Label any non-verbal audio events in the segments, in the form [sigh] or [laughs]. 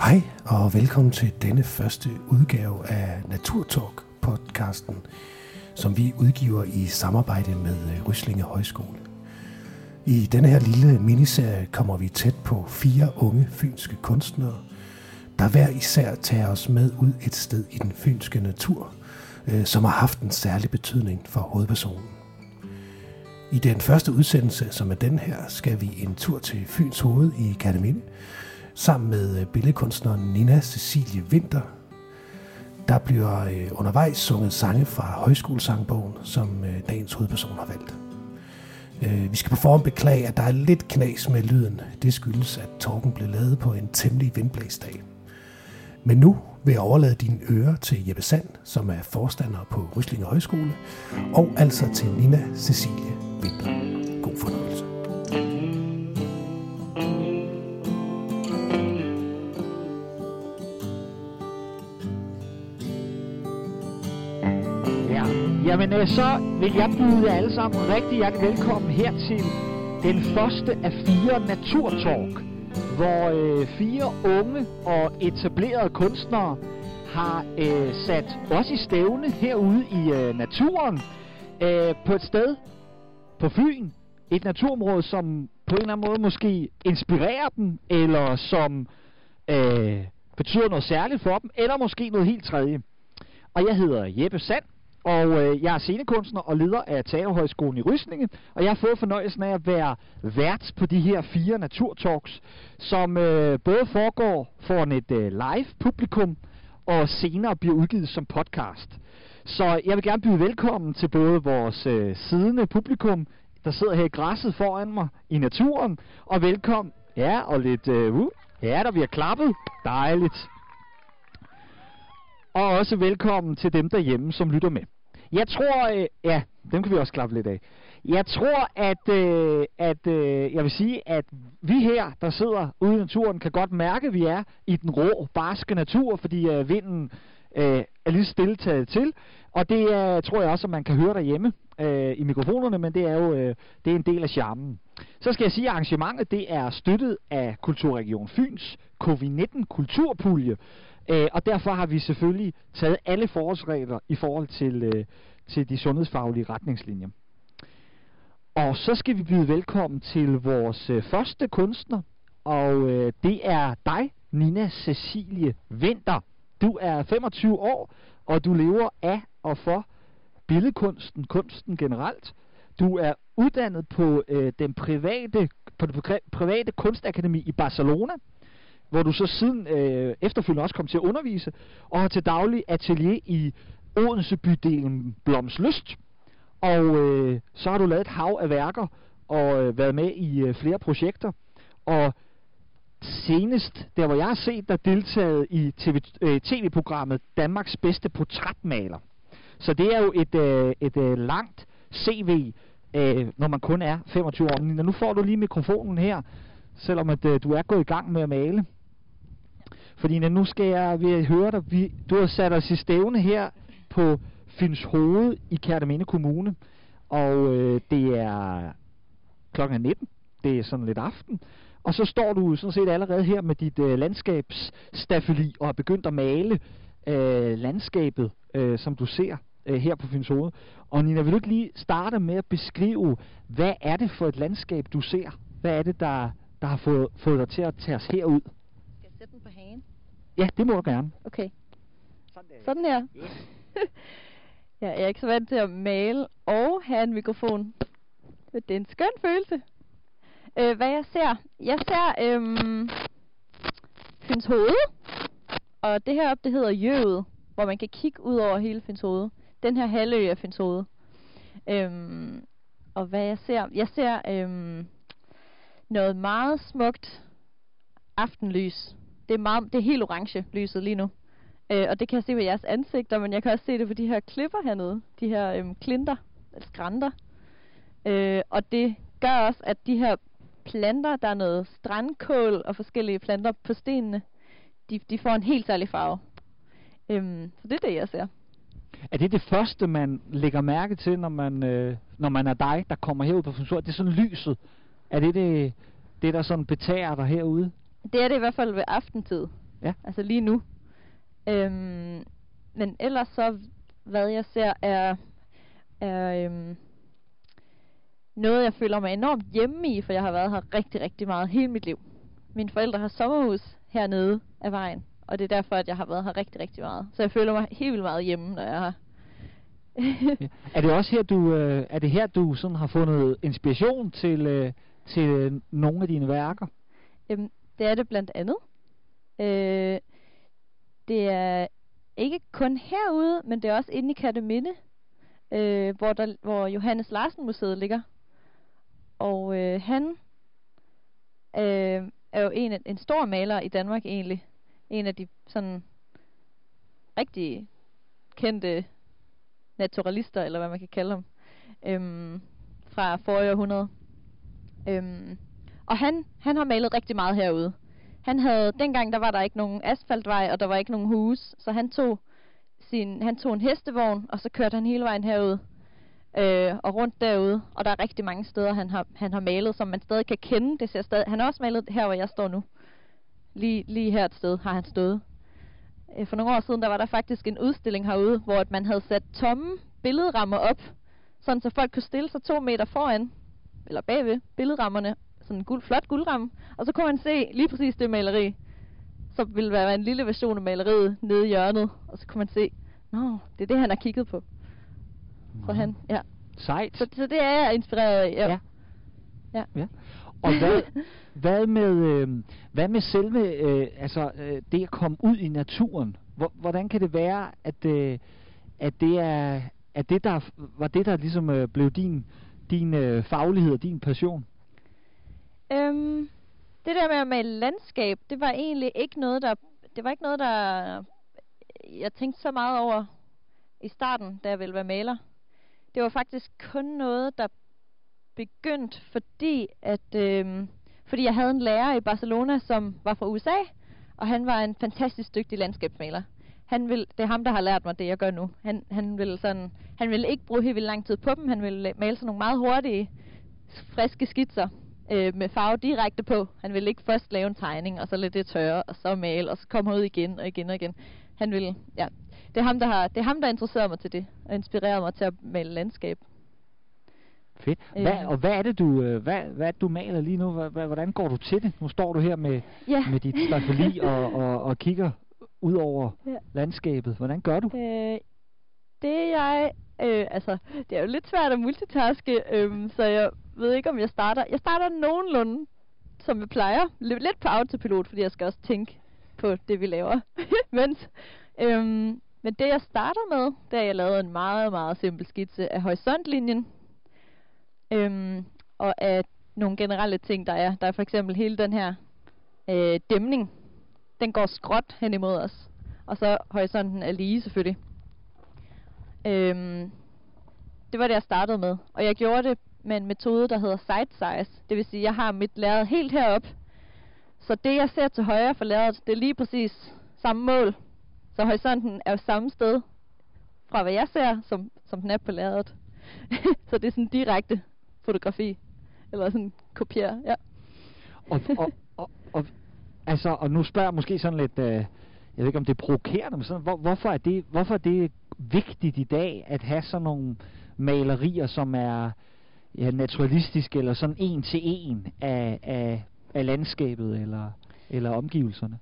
Hej og velkommen til denne første udgave af Naturtalk podcasten, som vi udgiver i samarbejde med øh, Ryslinge Højskole. I denne her lille miniserie kommer vi tæt på fire unge fynske kunstnere, der hver især tager os med ud et sted i den fynske natur, øh, som har haft en særlig betydning for hovedpersonen. I den første udsendelse, som er den her, skal vi en tur til Fyns Hoved i Kademinde, sammen med øh, billedkunstneren Nina Cecilie Winter. Der bliver øh, undervejs sunget sange fra højskolesangbogen, som øh, dagens hovedperson har valgt. Vi skal på forhånd beklage, at der er lidt knas med lyden. Det skyldes, at torken blev lavet på en temmelig vindblæsdag. Men nu vil jeg overlade dine ører til Jeppe Sand, som er forstander på Ryslinge Højskole, og altså til Nina Cecilie Winter. God fornøjelse. Jamen, øh, så vil jeg byde jer alle sammen rigtig hjertelig velkommen her til den første af fire Naturtalk, hvor øh, fire unge og etablerede kunstnere har øh, sat os i stævne herude i øh, naturen øh, på et sted på Fyn. Et naturområde, som på en eller anden måde måske inspirerer dem, eller som øh, betyder noget særligt for dem, eller måske noget helt tredje. Og jeg hedder Jeppe Sand, og øh, jeg er scenekunstner og leder af Teaterhøjskolen i Rysninge, og jeg har fået fornøjelsen af at være vært på de her fire naturtalks, som øh, både foregår foran et øh, live publikum, og senere bliver udgivet som podcast. Så jeg vil gerne byde velkommen til både vores øh, siddende publikum, der sidder her i græsset foran mig i naturen, og velkommen, ja, og lidt, øh, uh, ja, der bliver klappet, dejligt. Og også velkommen til dem derhjemme, som lytter med. Jeg tror, øh, ja, dem kan vi også klappe lidt af. Jeg tror, at, øh, at øh, jeg vil sige, at vi her, der sidder ude i naturen, kan godt mærke, at vi er i den rå, barske natur, fordi øh, vinden øh, er lige stille taget til. Og det er, tror jeg også, at man kan høre derhjemme øh, i mikrofonerne, men det er jo øh, det er en del af charmen. Så skal jeg sige, at arrangementet det er støttet af Kulturregion Fyns COVID-19 Kulturpulje, Øh, og derfor har vi selvfølgelig taget alle forholdsregler i forhold til, øh, til de sundhedsfaglige retningslinjer. Og så skal vi byde velkommen til vores øh, første kunstner, og øh, det er dig, Nina Cecilie Vinter. Du er 25 år, og du lever af og for billedkunsten, kunsten generelt. Du er uddannet på øh, den private på det private kunstakademi i Barcelona, hvor du så siden øh, efterfølgende også kom til at undervise, og har til daglig atelier i Odense bydelen Blomslyst. Og øh, så har du lavet et hav af værker, og øh, været med i øh, flere projekter. Og senest, der hvor jeg har set dig deltaget i TV, øh, tv-programmet Danmarks bedste portrætmaler. Så det er jo et, øh, et øh, langt CV, øh, når man kun er 25 år. Men nu får du lige mikrofonen her, selvom at øh, du er gået i gang med at male. Fordi nu skal jeg vil høre dig. Vi, du har sat os i stævne her på Fyns Hoved i Kærteminde Kommune. Og øh, det er klokken 19. Det er sådan lidt aften. Og så står du sådan set allerede her med dit øh, landskabsstafeli og har begyndt at male øh, landskabet, øh, som du ser øh, her på Fyns Hoved. Og Nina, vil du ikke lige starte med at beskrive, hvad er det for et landskab, du ser? Hvad er det, der, der har fået, fået dig til at tage os herud? Ja, det må du gerne. Okay. Sådan, der. Sådan her. Yeah. [laughs] ja, jeg er ikke så vant til at male og have en mikrofon. Det er en skøn følelse. Øh, hvad jeg ser? Jeg ser øhm, Fyns Hoved. Og det her op, det hedder Jøvet, hvor man kan kigge ud over hele Fyns Hoved. Den her halvø er Fyns Hoved. Øhm, og hvad jeg ser? Jeg ser øhm, noget meget smukt aftenlys det er, meget, det er helt orange lyset lige nu. Øh, og det kan jeg se på jeres ansigter, men jeg kan også se det på de her klipper hernede. De her øhm, klinter, eller skrænter. Øh, og det gør også, at de her planter, der er noget strandkål og forskellige planter på stenene, de, de får en helt særlig farve. Øhm, så det er det, jeg ser. Er det det første, man lægger mærke til, når man, øh, når man er dig, der kommer herud på funktion? Det er sådan lyset. Er det det, det der sådan betager dig herude? Det er det i hvert fald ved aftentid. Ja. Altså lige nu. Øhm, men ellers så, hvad jeg ser, er, er øhm, noget, jeg føler mig enormt hjemme i, for jeg har været her rigtig, rigtig meget hele mit liv. Mine forældre har sommerhus hernede af vejen, og det er derfor, at jeg har været her rigtig, rigtig meget. Så jeg føler mig helt vildt meget hjemme, når jeg er her. ja. Er det også her, du, øh, er det her, du sådan har fundet inspiration til, øh, til øh, nogle af dine værker? Øhm, det er det blandt andet. Øh, det er ikke kun herude, men det er også inde i Katteminde, øh, hvor, der, hvor Johannes Larsen Museet ligger. Og øh, han øh, er jo en, en stor maler i Danmark egentlig. En af de sådan rigtig kendte naturalister, eller hvad man kan kalde ham, øhm, fra forrige århundrede. Øhm, og han, han har malet rigtig meget herude. Han havde, dengang der var der ikke nogen asfaltvej, og der var ikke nogen hus, så han tog, sin, han tog en hestevogn, og så kørte han hele vejen herude øh, og rundt derude. Og der er rigtig mange steder, han har, han har malet, som man stadig kan kende. Det ser stadig, han har også malet her, hvor jeg står nu. Lige, lige her et sted har han stået. Øh, for nogle år siden, der var der faktisk en udstilling herude, hvor at man havde sat tomme billedrammer op, sådan så folk kunne stille sig to meter foran, eller bagved billedrammerne, sådan en guld, flot guldramme, og så kunne man se lige præcis det maleri, som ville være en lille version af maleriet nede i hjørnet, og så kunne man se, nå, det er det, han har kigget på. Så han, ja. Sejt. Så, så det er jeg inspireret af, ja. Ja. Ja. ja. Og hvad, [laughs] hvad med øh, hvad med selve øh, altså øh, det at komme ud i naturen? Hvor, hvordan kan det være at øh, at det er at det der var det der ligesom øh, blev din din øh, faglighed og din passion? Øhm, det der med at male landskab, det var egentlig ikke noget der det var ikke noget der jeg tænkte så meget over i starten, da jeg ville være maler. Det var faktisk kun noget der begyndte, fordi at Øhm, fordi jeg havde en lærer i Barcelona, som var fra USA, og han var en fantastisk dygtig landskabsmaler. Han vil, det er ham, der har lært mig det, jeg gør nu. Han, han, vil sådan, han vil ikke bruge helt vildt lang tid på dem. Han vil øh, male sådan nogle meget hurtige, friske skitser øh, med farve direkte på. Han vil ikke først lave en tegning, og så lade det tørre, og så male, og så komme ud igen og igen og igen. Han vil, ja, det er ham, der har, det er ham, der interesserer mig til det, og inspirerer mig til at male landskab. Fedt. Hvad, øh. Og hvad er det, du, øh, hvad, hvad er du maler lige nu? Hvordan går du til det? Nu står du her med, ja. med dit stafeli [laughs] og, og, og kigger ud over ja. landskabet. Hvordan gør du? Øh, det jeg... Øh, altså, det er jo lidt svært at multitaske, øh, så jeg ved ikke, om jeg starter... Jeg starter nogenlunde, som jeg plejer. Lidt, lidt på autopilot, fordi jeg skal også tænke på det, vi laver. [laughs] Mens, øhm, men det, jeg starter med, det er, at jeg lavede en meget, meget simpel skitse af horisontlinjen, Øhm, og af nogle generelle ting, der er. Der er for eksempel hele den her øh, dæmning. Den går skråt hen imod os. Og så horisonten er lige selvfølgelig. Øhm, det var det, jeg startede med. Og jeg gjorde det med en metode, der hedder side size. Det vil sige, at jeg har mit lærred helt herop. Så det, jeg ser til højre for lærredet, det er lige præcis samme mål. Så horisonten er jo samme sted fra, hvad jeg ser, som, som den er på lærredet. [laughs] så det er sådan direkte fotografi. Eller sådan kopier, ja. Og, og, og, og, altså, og nu spørger jeg måske sådan lidt, øh, jeg ved ikke om det er provokerende, men sådan, hvor, hvorfor, er det, hvorfor er det vigtigt i dag at have sådan nogle malerier, som er ja, naturalistiske, eller sådan en til en af, af, af landskabet, eller, eller omgivelserne?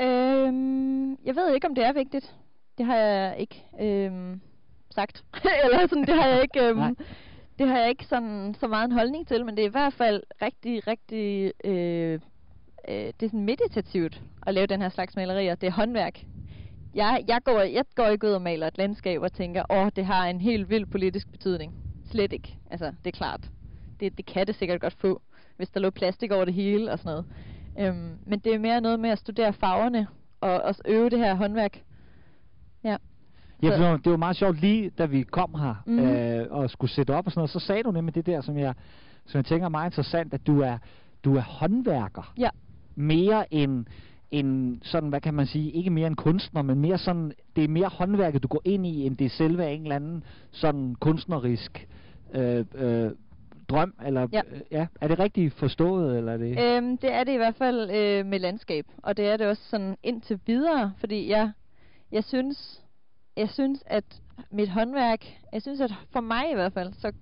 Øhm, jeg ved ikke, om det er vigtigt. Det har jeg ikke øhm, sagt. [laughs] eller sådan, det har jeg ikke... Øhm, det har jeg ikke sådan så meget en holdning til, men det er i hvert fald rigtig, rigtig... Øh, øh, det er sådan meditativt at lave den her slags malerier. Det er håndværk. Jeg, jeg, går, jeg går ikke ud og maler et landskab og tænker, åh, det har en helt vild politisk betydning. Slet ikke. Altså, det er klart. Det, det kan det sikkert godt få, hvis der lå plastik over det hele og sådan noget. Øhm, men det er mere noget med at studere farverne og også øve det her håndværk. Ja. Ja, for det var meget sjovt lige, da vi kom her mm. øh, og skulle sætte op og sådan noget, så sagde du nemlig det der, som jeg, som jeg tænker er meget interessant, at du er, du er håndværker. Ja. Mere end, end sådan, hvad kan man sige, ikke mere en kunstner, men mere sådan, det er mere håndværket, du går ind i, end det er selve en eller anden sådan kunstnerisk øh, øh, drøm, eller Ja. øh, ja. er det rigtigt forstået, eller er det... Øhm, det er det i hvert fald øh, med landskab, og det er det også sådan indtil videre, fordi jeg, jeg synes, jeg synes, at mit håndværk, jeg synes, at for mig i hvert fald, så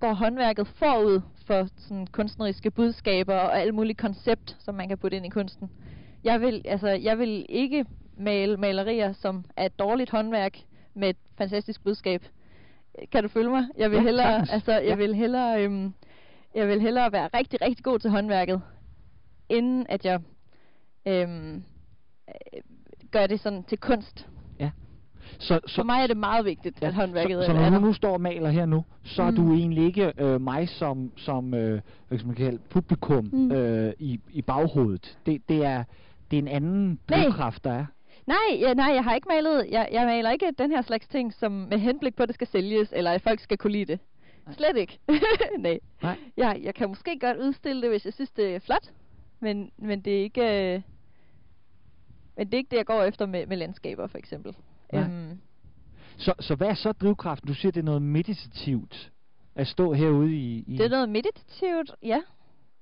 går håndværket forud for sådan kunstneriske budskaber og alt muligt koncept, som man kan putte ind i kunsten. Jeg vil, altså, jeg vil ikke male malerier, som er et dårligt håndværk med et fantastisk budskab. Kan du følge mig? Jeg vil Ja, hellere, sagtens. altså, jeg Ja. vil hellere, øhm, jeg vil hellere være rigtig, rigtig god til håndværket, inden at jeg øhm, øh, gør det sådan til kunst. så, For mig er det meget vigtigt, at håndværket så, så er når der. du nu står og maler her nu, så er Mm. du egentlig ikke øh, mig som, som øh, hvad skal man kalde, publikum Mm. øh, i, i baghovedet. Det, det, er, det er en anden drivkraft, der er. Nej, ja, nej, jeg har ikke malet, jeg, jeg maler ikke den her slags ting, som med henblik på, at det skal sælges, eller at folk skal kunne lide det. Nej. Slet ikke. [laughs] nej. Nej. Jeg, jeg kan måske godt udstille det, hvis jeg synes, det er flot, men, men det er ikke... Øh, men det er ikke det, jeg går efter med, med landskaber, for eksempel. Nej. Øhm, Så, så hvad er så drivkraften? Du siger, det er noget meditativt at stå herude i... i Det er noget meditativt, ja.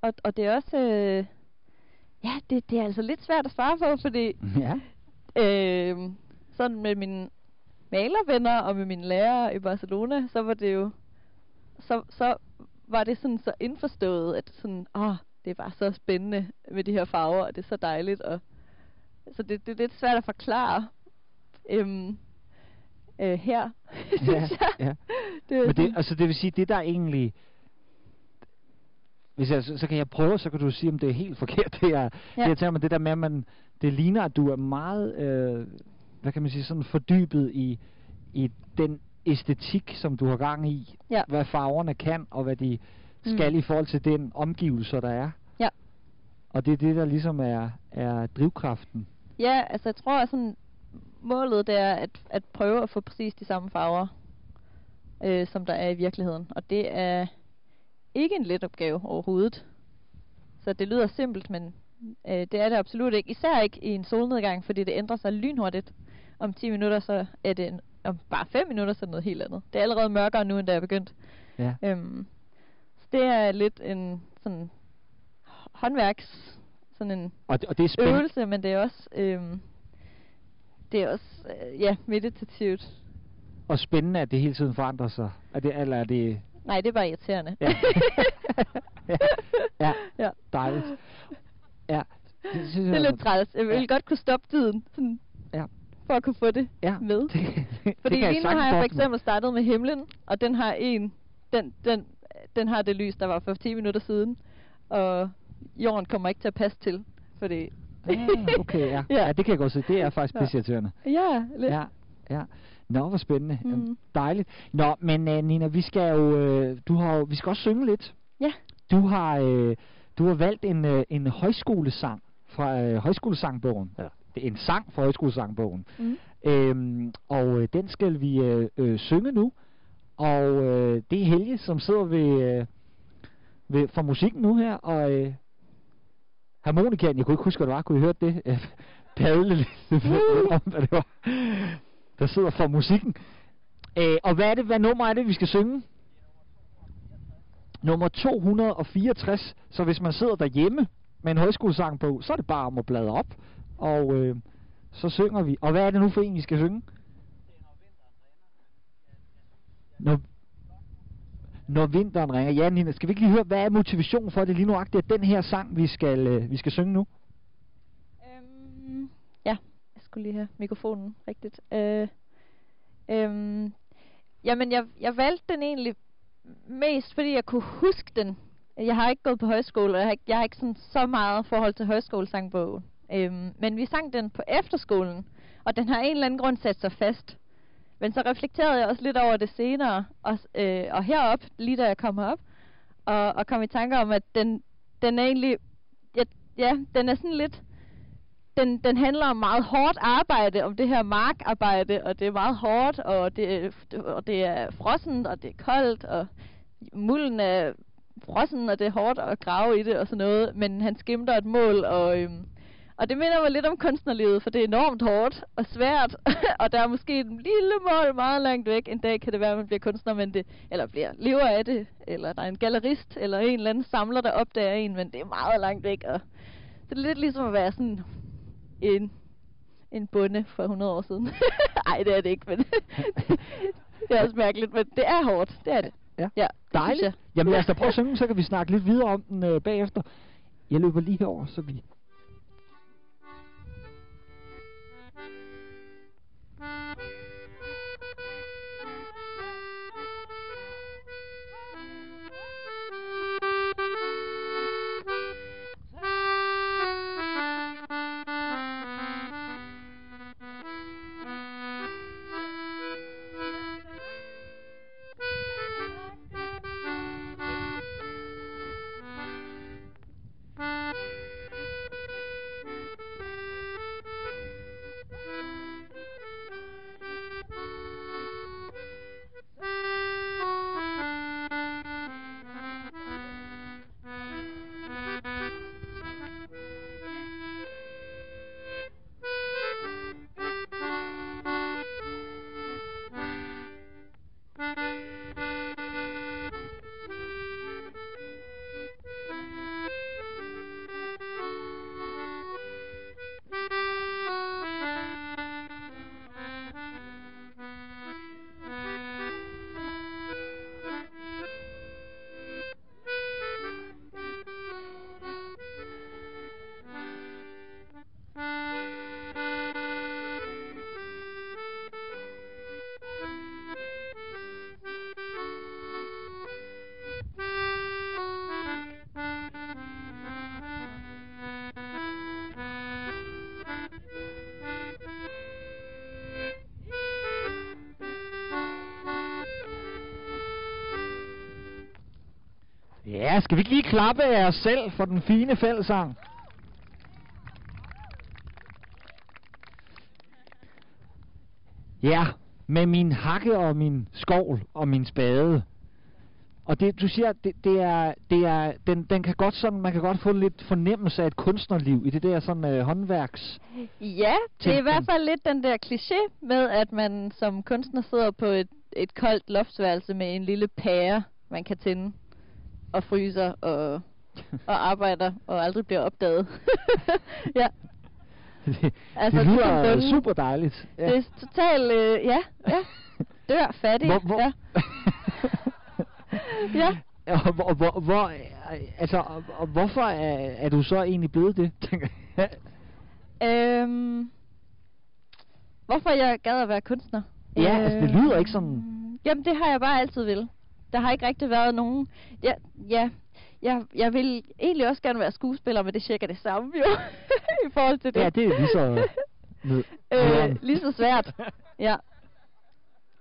Og, og det er også... Øh, ja, det, det er altså lidt svært at svare på, fordi Ja. Øh, sådan med mine malervenner og med mine lærere i Barcelona, så var det jo... Så, så var det sådan så indforstået, at sådan, åh, det er bare så spændende med de her farver, og det er så dejligt. Og, så det, det er lidt svært at forklare øhm, øh, her, [laughs] synes jeg. ja. [laughs] Det Men det, altså, det vil sige, det der egentlig... Hvis jeg, så, så kan jeg prøve, så kan du sige, om det er helt forkert, det jeg, ja. det jeg taler med. Det der med, at man, det ligner, at du er meget, øh, hvad kan man sige, sådan fordybet i, i den æstetik, som du har gang i. Ja. Hvad farverne kan, og hvad de Mm. skal i forhold til den omgivelser, der er. Ja. Og det er det, der ligesom er, er drivkraften. Ja, altså jeg tror, at sådan, målet det er at, at prøve at få præcis de samme farver, øh, som der er i virkeligheden. Og det er ikke en let opgave overhovedet. Så det lyder simpelt, men øh, det er det absolut ikke. Især ikke i en solnedgang, fordi det ændrer sig lynhurtigt. Om 10 minutter, så er det en, om bare 5 minutter, så er det noget helt andet. Det er allerede mørkere nu, end da jeg begyndte. Ja. Øhm, så det er lidt en sådan håndværks, sådan en Og, det, og det er spændende. øvelse, men det er også, øhm, det er også, øh, ja, meditativt. Og spændende, at det hele tiden forandrer sig. Er det, eller er det... Nej, det er bare irriterende. Ja. [laughs] ja. ja. ja. Dejligt. Ja. Det, synes Det er jeg lidt træls. Jeg ville Ja. godt kunne stoppe tiden, sådan, Ja. for at kunne få det Ja, med. det, det Fordi jeg lige nu har jeg for eksempel startet med himlen, og den har en, den, den, den har det lys, der var for 10 minutter siden, og jorden kommer ikke til at passe til, fordi... Ah, okay, ja. [laughs] ja. ja. det kan jeg godt se. Det er faktisk pisseirriterende. Ja, lidt. Ja, ja. Nå, hvor spændende. Mm. Dejligt. Nå, men uh, Nina, vi skal jo, uh, du har jo, vi skal også synge lidt. Ja. Du har, uh, du har valgt en, uh, en højskolesang fra uh, højskolesangbogen. Ja. Det er en sang fra højskolesangbogen. Mm. Øhm, og øh, den skal vi øh, øh, synge nu. Og øh, det er Helge, som sidder ved, øh, ved for musikken nu her. Og øh, harmonikaen, jeg kunne ikke huske, hvad det var. Kunne I høre det? Øh, [laughs] Padle lidt om, hvad det var. Der sidder for musikken. Øh, og hvad er det, hvad nummer er det, vi skal synge? Nummer 264. Så hvis man sidder derhjemme med en højskolesang på, så er det bare om at bladre op. Og øh, så synger vi. Og hvad er det nu for en, vi skal synge? Når, når vinteren ringer. Ja, Nina, skal vi ikke lige høre, hvad er motivationen for at det lige nu er den her sang, vi skal, øh, vi skal synge nu? Øhm, ja, jeg skulle lige have mikrofonen rigtigt. Øh, øhm, jamen, jeg, jeg valgte den egentlig mest, fordi jeg kunne huske den. Jeg har ikke gået på højskole, og jeg har ikke, jeg har ikke sådan så meget forhold til højskolesangbogen. Øhm, men vi sang den på efterskolen, og den har en eller anden grund sat sig fast. Men så reflekterede jeg også lidt over det senere, og, øh, og herop, lige da jeg kom op, og, og kom i tanke om, at den, den er egentlig, ja, ja, den er sådan lidt, den, den handler om meget hårdt arbejde, om det her markarbejde, og det er meget hårdt, og det, og det er frossent, og det er koldt, og mulden er frossen, og det er hårdt at grave i det, og sådan noget, men han skimter et mål, og, øhm, Og det minder mig lidt om kunstnerlivet, for det er enormt hårdt og svært, [laughs] og der er måske et lille mål meget langt væk. En dag kan det være, at man bliver kunstner, men det, eller bliver lever af det, eller der er en gallerist, eller en eller anden samler, der opdager en, men det er meget langt væk. Og det er lidt ligesom at være sådan en, en bonde for 100 år siden. [laughs] Nej, det er det ikke, men [laughs] det er også mærkeligt, men det er hårdt, det er det. Ja, ja dejligt. Jamen lad os da prøve at synge, så kan vi snakke lidt videre om den øh, bagefter. Jeg løber lige herover, så vi Ja, skal vi ikke lige klappe af os selv for den fine fællesang? Ja, med min hakke og min skovl og min spade. Og det, du siger, det, det er, det er, den, den kan godt sådan, man kan godt få lidt fornemmelse af et kunstnerliv i det der sådan øh, håndværks. Ja, det er i hvert fald lidt den der kliché med, at man som kunstner sidder på et, et koldt loftsværelse med en lille pære, man kan tænde og fryser og, og arbejder og aldrig bliver opdaget. [laughs] ja. Det, altså, det lyder super dejligt. Ja. Det er totalt, øh, ja, ja. Dør fattig. Hvor, hvor? Ja. [laughs] ja. Og hvor, hvor, hvor, altså, og, og hvorfor er, er du så egentlig blevet det, [laughs] øhm, hvorfor jeg gad at være kunstner? Ja, øh, altså det lyder ikke sådan... Jamen det har jeg bare altid vil der har ikke rigtig været nogen... Ja, ja jeg, jeg vil egentlig også gerne være skuespiller, men det er cirka det samme jo, [laughs] i forhold til det. Ja, det er lige så... [laughs] øh, lige så svært, ja.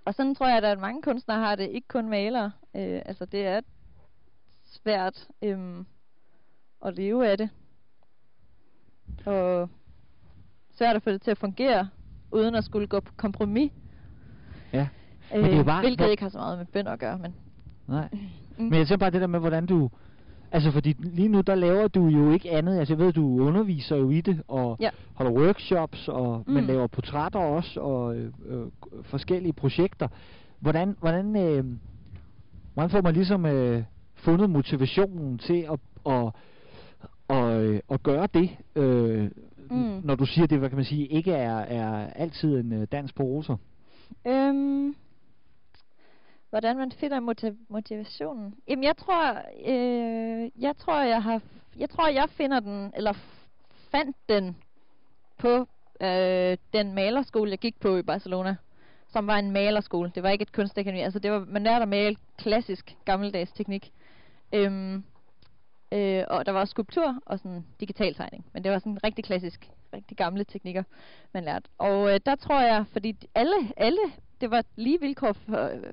Og sådan tror jeg, at mange kunstnere har det, ikke kun malere. Øh, altså, det er svært øh, at leve af det. Og svært at få det til at fungere, uden at skulle gå på kompromis. Ja. Men det er øh, bare, hvilket ikke har så meget med bøn at gøre, men Nej. Mm. [laughs] Men jeg tænker bare det der med, hvordan du... Altså, fordi lige nu, der laver du jo ikke andet. Altså, jeg ved, du underviser jo i det, og ja. holder workshops, og mm. man laver portrætter også, og øh, øh, forskellige projekter. Hvordan, hvordan, øh, hvordan får man ligesom øh, fundet motivationen til at, at, og, øh, at gøre det, øh, mm. når du siger, det hvad kan man sige, ikke er, er altid en øh, dans på roser? Øhm, hvordan man finder motiv- motivationen. Jamen, jeg tror, øh, jeg tror, jeg har, jeg tror, jeg finder den, eller fandt den på øh, den malerskole, jeg gik på i Barcelona, som var en malerskole. Det var ikke et kunstakademi. Altså, det var, man lærte at male klassisk gammeldags teknik. Øhm, øh, og der var skulptur og sådan digital tegning. Men det var sådan rigtig klassisk, rigtig gamle teknikker, man lærte. Og øh, der tror jeg, fordi alle, alle, det var lige vilkår for, øh,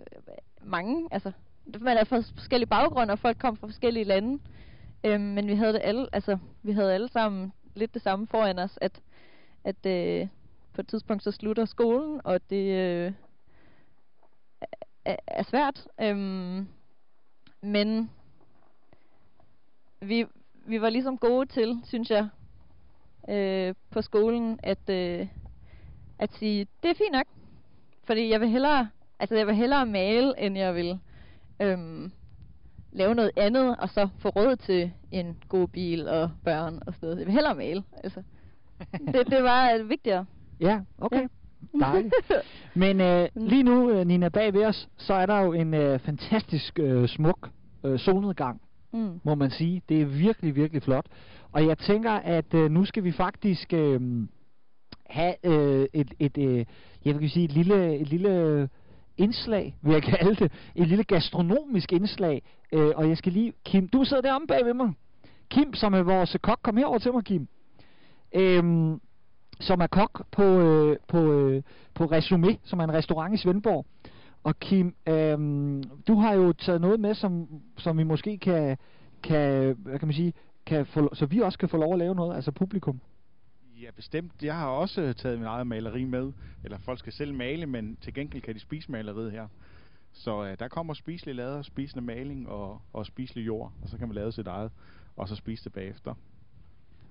mange, altså, man er fra forskellige baggrunde, og folk kom fra forskellige lande. Øhm, men vi havde det alle, altså, vi havde alle sammen lidt det samme foran os, at, at øh, på et tidspunkt så slutter skolen, og det øh, er, er svært. Øhm, men vi, vi var ligesom gode til, synes jeg, øh, på skolen, at, øh, at sige, det er fint nok. Fordi jeg vil hellere, altså jeg vil hellere male, end jeg vil øhm, lave noget andet, og så få råd til en god bil og børn og sådan noget. Jeg vil hellere male, altså. [laughs] det, det var øh, vigtigere. Ja, okay. Ja. Dejligt. Men øh, lige nu, øh, Nina, bag ved os, så er der jo en øh, fantastisk øh, smuk øh, solnedgang, mm. må man sige. Det er virkelig, virkelig flot. Og jeg tænker, at øh, nu skal vi faktisk øh, have øh, et, et øh, jeg vil sige, et lille, et lille indslag, vil jeg kalde det. Et lille gastronomisk indslag. Øh, og jeg skal lige... Kim, du sidder deromme bag ved mig. Kim, som er vores kok. Kom herover til mig, Kim. Øhm, som er kok på, øh, på, øh, på Resumé, som er en restaurant i Svendborg. Og Kim, øhm, du har jo taget noget med, som, som vi måske kan, kan, hvad kan man sige, kan få, så vi også kan få lov at lave noget, altså publikum. Ja, bestemt. Jeg har også taget min eget maleri med. Eller folk skal selv male, men til gengæld kan de spise maleriet her. Så øh, der kommer spiselig lader, spisende maling og, og spiselig jord, og så kan man lave sit eget, og så spise det bagefter.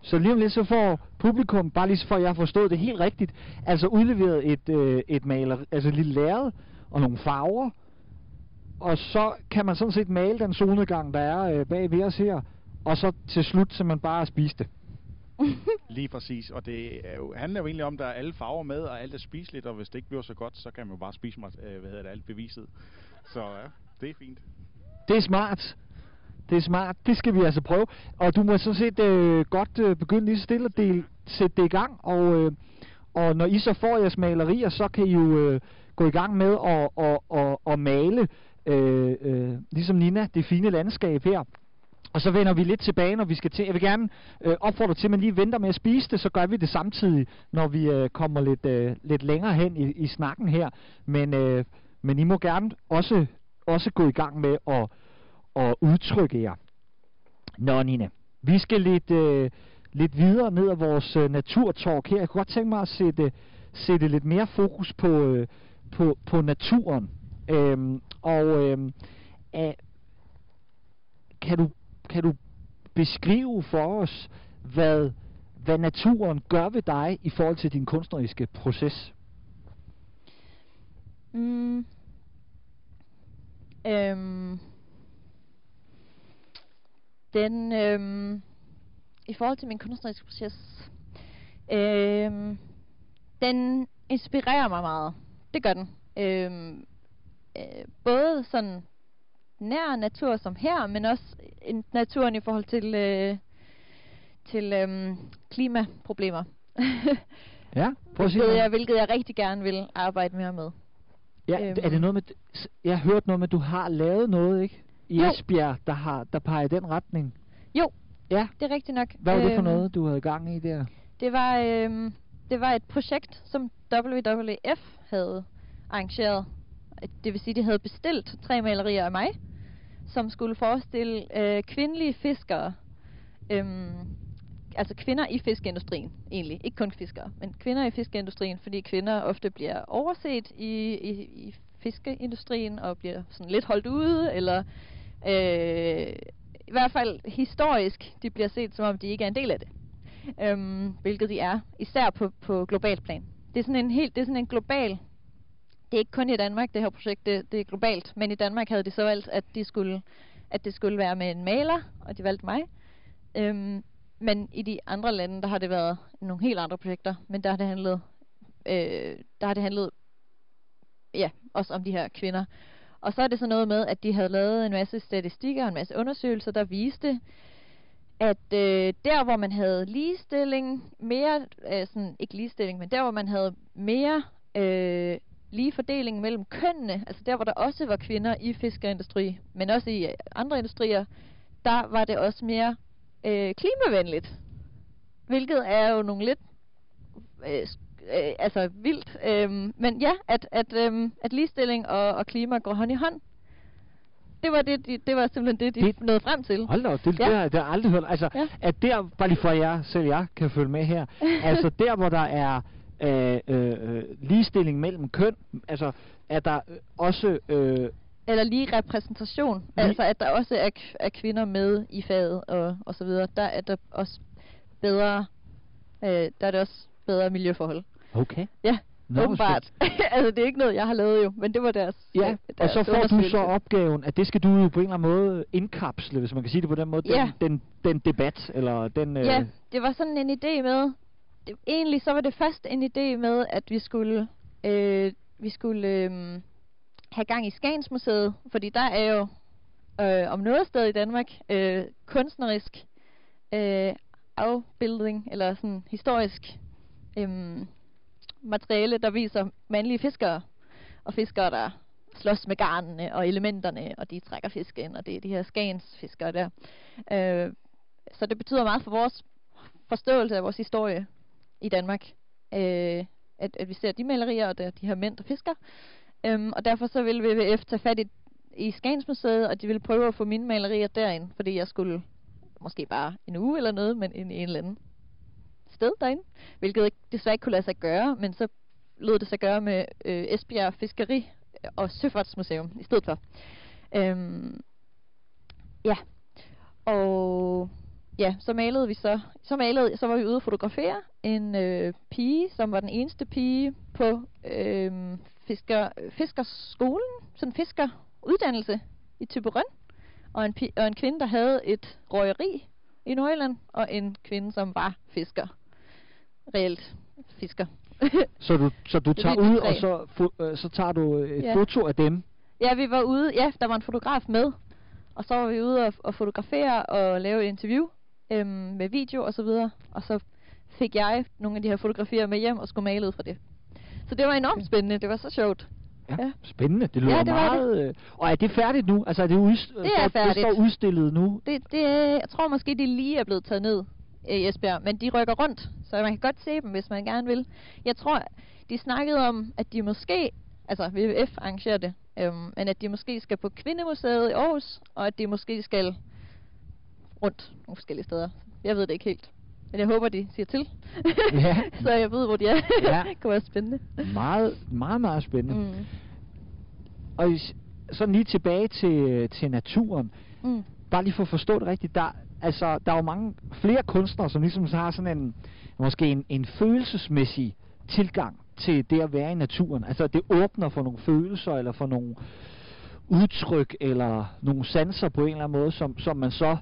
Så lige om lidt så får publikum, bare lige så for at jeg har forstået det helt rigtigt, altså udleveret et, øh, et maler, altså et lille lærred og nogle farver, og så kan man sådan set male den solnedgang, der er øh, bag ved os her, og så til slut så man bare spise det. [laughs] Lige præcis, og det er jo, handler jo egentlig om, at der er alle farver med, og alt er spiseligt, og hvis det ikke bliver så godt, så kan man jo bare spise mig, øh, hvad hedder det, alt beviset. Så ja, det er fint. Det er smart. Det er smart. Det skal vi altså prøve. Og du må sådan set øh, godt øh, begynde lige så stille at del, sætte det i gang. Og, øh, og når I så får jeres malerier, så kan I jo øh, gå i gang med at, og, og, og male, øh, øh, ligesom Nina, det fine landskab her. Og så vender vi lidt tilbage, når vi skal til. Jeg vil gerne øh, opfordre til, at man lige venter med at spise det, så gør vi det samtidig, når vi øh, kommer lidt, øh, lidt længere hen i, i snakken her. Men, øh, men I må gerne også, også gå i gang med at, at udtrykke jer. Nå, Nina. Vi skal lidt, øh, lidt videre ned ad vores øh, naturtalk her. Jeg kunne godt tænke mig at sætte, sætte lidt mere fokus på, øh, på, på naturen. Øhm, og øh, øh, kan du kan du beskrive for os, hvad, hvad naturen gør ved dig i forhold til din kunstneriske proces? Mm. Øhm. Den, øhm, i forhold til min kunstneriske proces, øhm, den inspirerer mig meget. Det gør den. Øhm, øh, både sådan nær natur som her, men også en naturen i forhold til, øh, til øh, klimaproblemer. [laughs] ja, prøv at sige hvilket, jeg, hvilket jeg rigtig gerne vil arbejde mere med. Ja, øhm. er det noget med, jeg har hørt noget med, at du har lavet noget, ikke? I jo. Esbjerg, der, har, der peger i den retning. Jo, ja. det er rigtigt nok. Hvad var det for øhm, noget, du havde gang i der? Det var, øhm, det var et projekt, som WWF havde arrangeret. Det vil sige, de havde bestilt tre malerier af mig, som skulle forestille øh, kvindelige fiskere. Øhm, altså kvinder i fiskeindustrien egentlig. Ikke kun fiskere, men kvinder i fiskeindustrien, fordi kvinder ofte bliver overset i, i, i fiskeindustrien og bliver sådan lidt holdt ude, eller øh, i hvert fald historisk, de bliver set som om de ikke er en del af det. Øhm, hvilket de er, især på, på globalt plan. Det er sådan en helt, det er sådan en global det er ikke kun i Danmark, det her projekt, det, det er globalt, men i Danmark havde de så valgt, at, de skulle, at det skulle være med en maler, og de valgte mig. Øhm, men i de andre lande, der har det været nogle helt andre projekter, men der har det handlet, øh, der har det handlet ja, også om de her kvinder. Og så er det så noget med, at de havde lavet en masse statistikker og en masse undersøgelser, der viste, at øh, der hvor man havde ligestilling, mere, øh, sådan, ikke ligestilling, men der hvor man havde mere øh, lige fordeling mellem kønnene, altså der hvor der også var kvinder i fiskerindustri, men også i andre industrier, der var det også mere øh, klimavenligt. Hvilket er jo nogle lidt øh, øh, altså vildt. Øh, men ja, at, at, øh, at ligestilling og, og klima går hånd i hånd. Det var, det, de, det var simpelthen det, de det, nåede frem til. Hold da, det, ja. det, har, det har jeg aldrig hørt. Altså, ja. at der, bare lige for jer, selv jeg kan følge med her, [laughs] altså der, hvor der er af øh, øh, ligestilling mellem køn? Altså, er der også... Øh, eller lige repræsentation, lige altså at der også er, er kvinder med i faget og, og så videre. Der er der også bedre Øh, der er det også bedre miljøforhold. Okay. Ja, Nå, åbenbart. [laughs] altså, det er ikke noget, jeg har lavet jo, men det var deres Ja, øh, og deres så får du så opgaven, at det skal du jo på en eller anden måde indkapsle, hvis man kan sige det på den måde, Ja. den, den, den debat, eller den... Øh, Ja, det var sådan en idé med, det, egentlig så var det først en idé med, at vi skulle, øh, vi skulle øh, have gang i Skagensmuseet, fordi der er jo øh, om noget sted i Danmark øh, kunstnerisk øh, afbildning, eller sådan historisk øh, materiale, der viser mandlige fiskere, og fiskere, der slås med garnene og elementerne, og de trækker fisk ind, og det er de her skagensfiskere der. Øh, så det betyder meget for vores forståelse af vores historie i Danmark, øh, at, at vi ser de malerier og der, de her mænd, der fisker. Øhm, og derfor så ville WWF tage fat i, i Skagensmuseet, og de ville prøve at få mine malerier derind, fordi jeg skulle måske bare en uge eller noget, men ind i en eller anden sted derinde, hvilket ikke, desværre ikke kunne lade sig gøre, men så lød det sig gøre med øh, Esbjerg Fiskeri øh, og Søfartsmuseum i stedet for. Øhm, ja, og ja, så malede vi så, så malede, så var vi ude og fotografere en øh, pige, som var den eneste pige på øh, fisker, fiskerskolen, sådan en fiskeruddannelse i Typerøn, og en, og en kvinde, der havde et røgeri i Nordjylland, og en kvinde, som var fisker. Reelt fisker. [laughs] Så du, så du tager er ud, og så, fo- øh, så tager du et Ja. foto af dem. Ja, vi var ude, ja, der var en fotograf med, og så var vi ude og, og fotografere og lave et interview øhm, med video og så videre, og så fik jeg nogle af de her fotografier med hjem og skulle male ud fra det. Så det var enormt spændende, det var så sjovt. Ja, Ja. spændende. Det lyder Ja, det var det. meget... Øh, og er det færdigt nu? Altså er det, udst- Det er færdigt. Det står udstillet nu? Det, det, jeg tror måske, de lige er blevet taget ned øh, i Esbjerg, men de rykker rundt, så man kan godt se dem, hvis man gerne vil. Jeg tror, de snakkede om, at de måske, altså WWF arrangerer det, øhm, men at de måske skal på Kvindemuseet i Aarhus, og at de måske skal rundt nogle forskellige steder. Jeg ved det ikke helt. Men jeg håber, de siger til. Ja. [laughs] så jeg ved, hvor de er. Ja. [laughs] det kunne være spændende. Meget, meget, meget spændende. Mm. Og sådan lige tilbage til, til naturen. Mm. Bare lige for at forstå det rigtigt. Der, altså, der er jo mange flere kunstnere, som ligesom så har sådan en, måske en, en følelsesmæssig tilgang til det at være i naturen. Altså det åbner for nogle følelser, eller for nogle udtryk, eller nogle sanser på en eller anden måde, som, som man så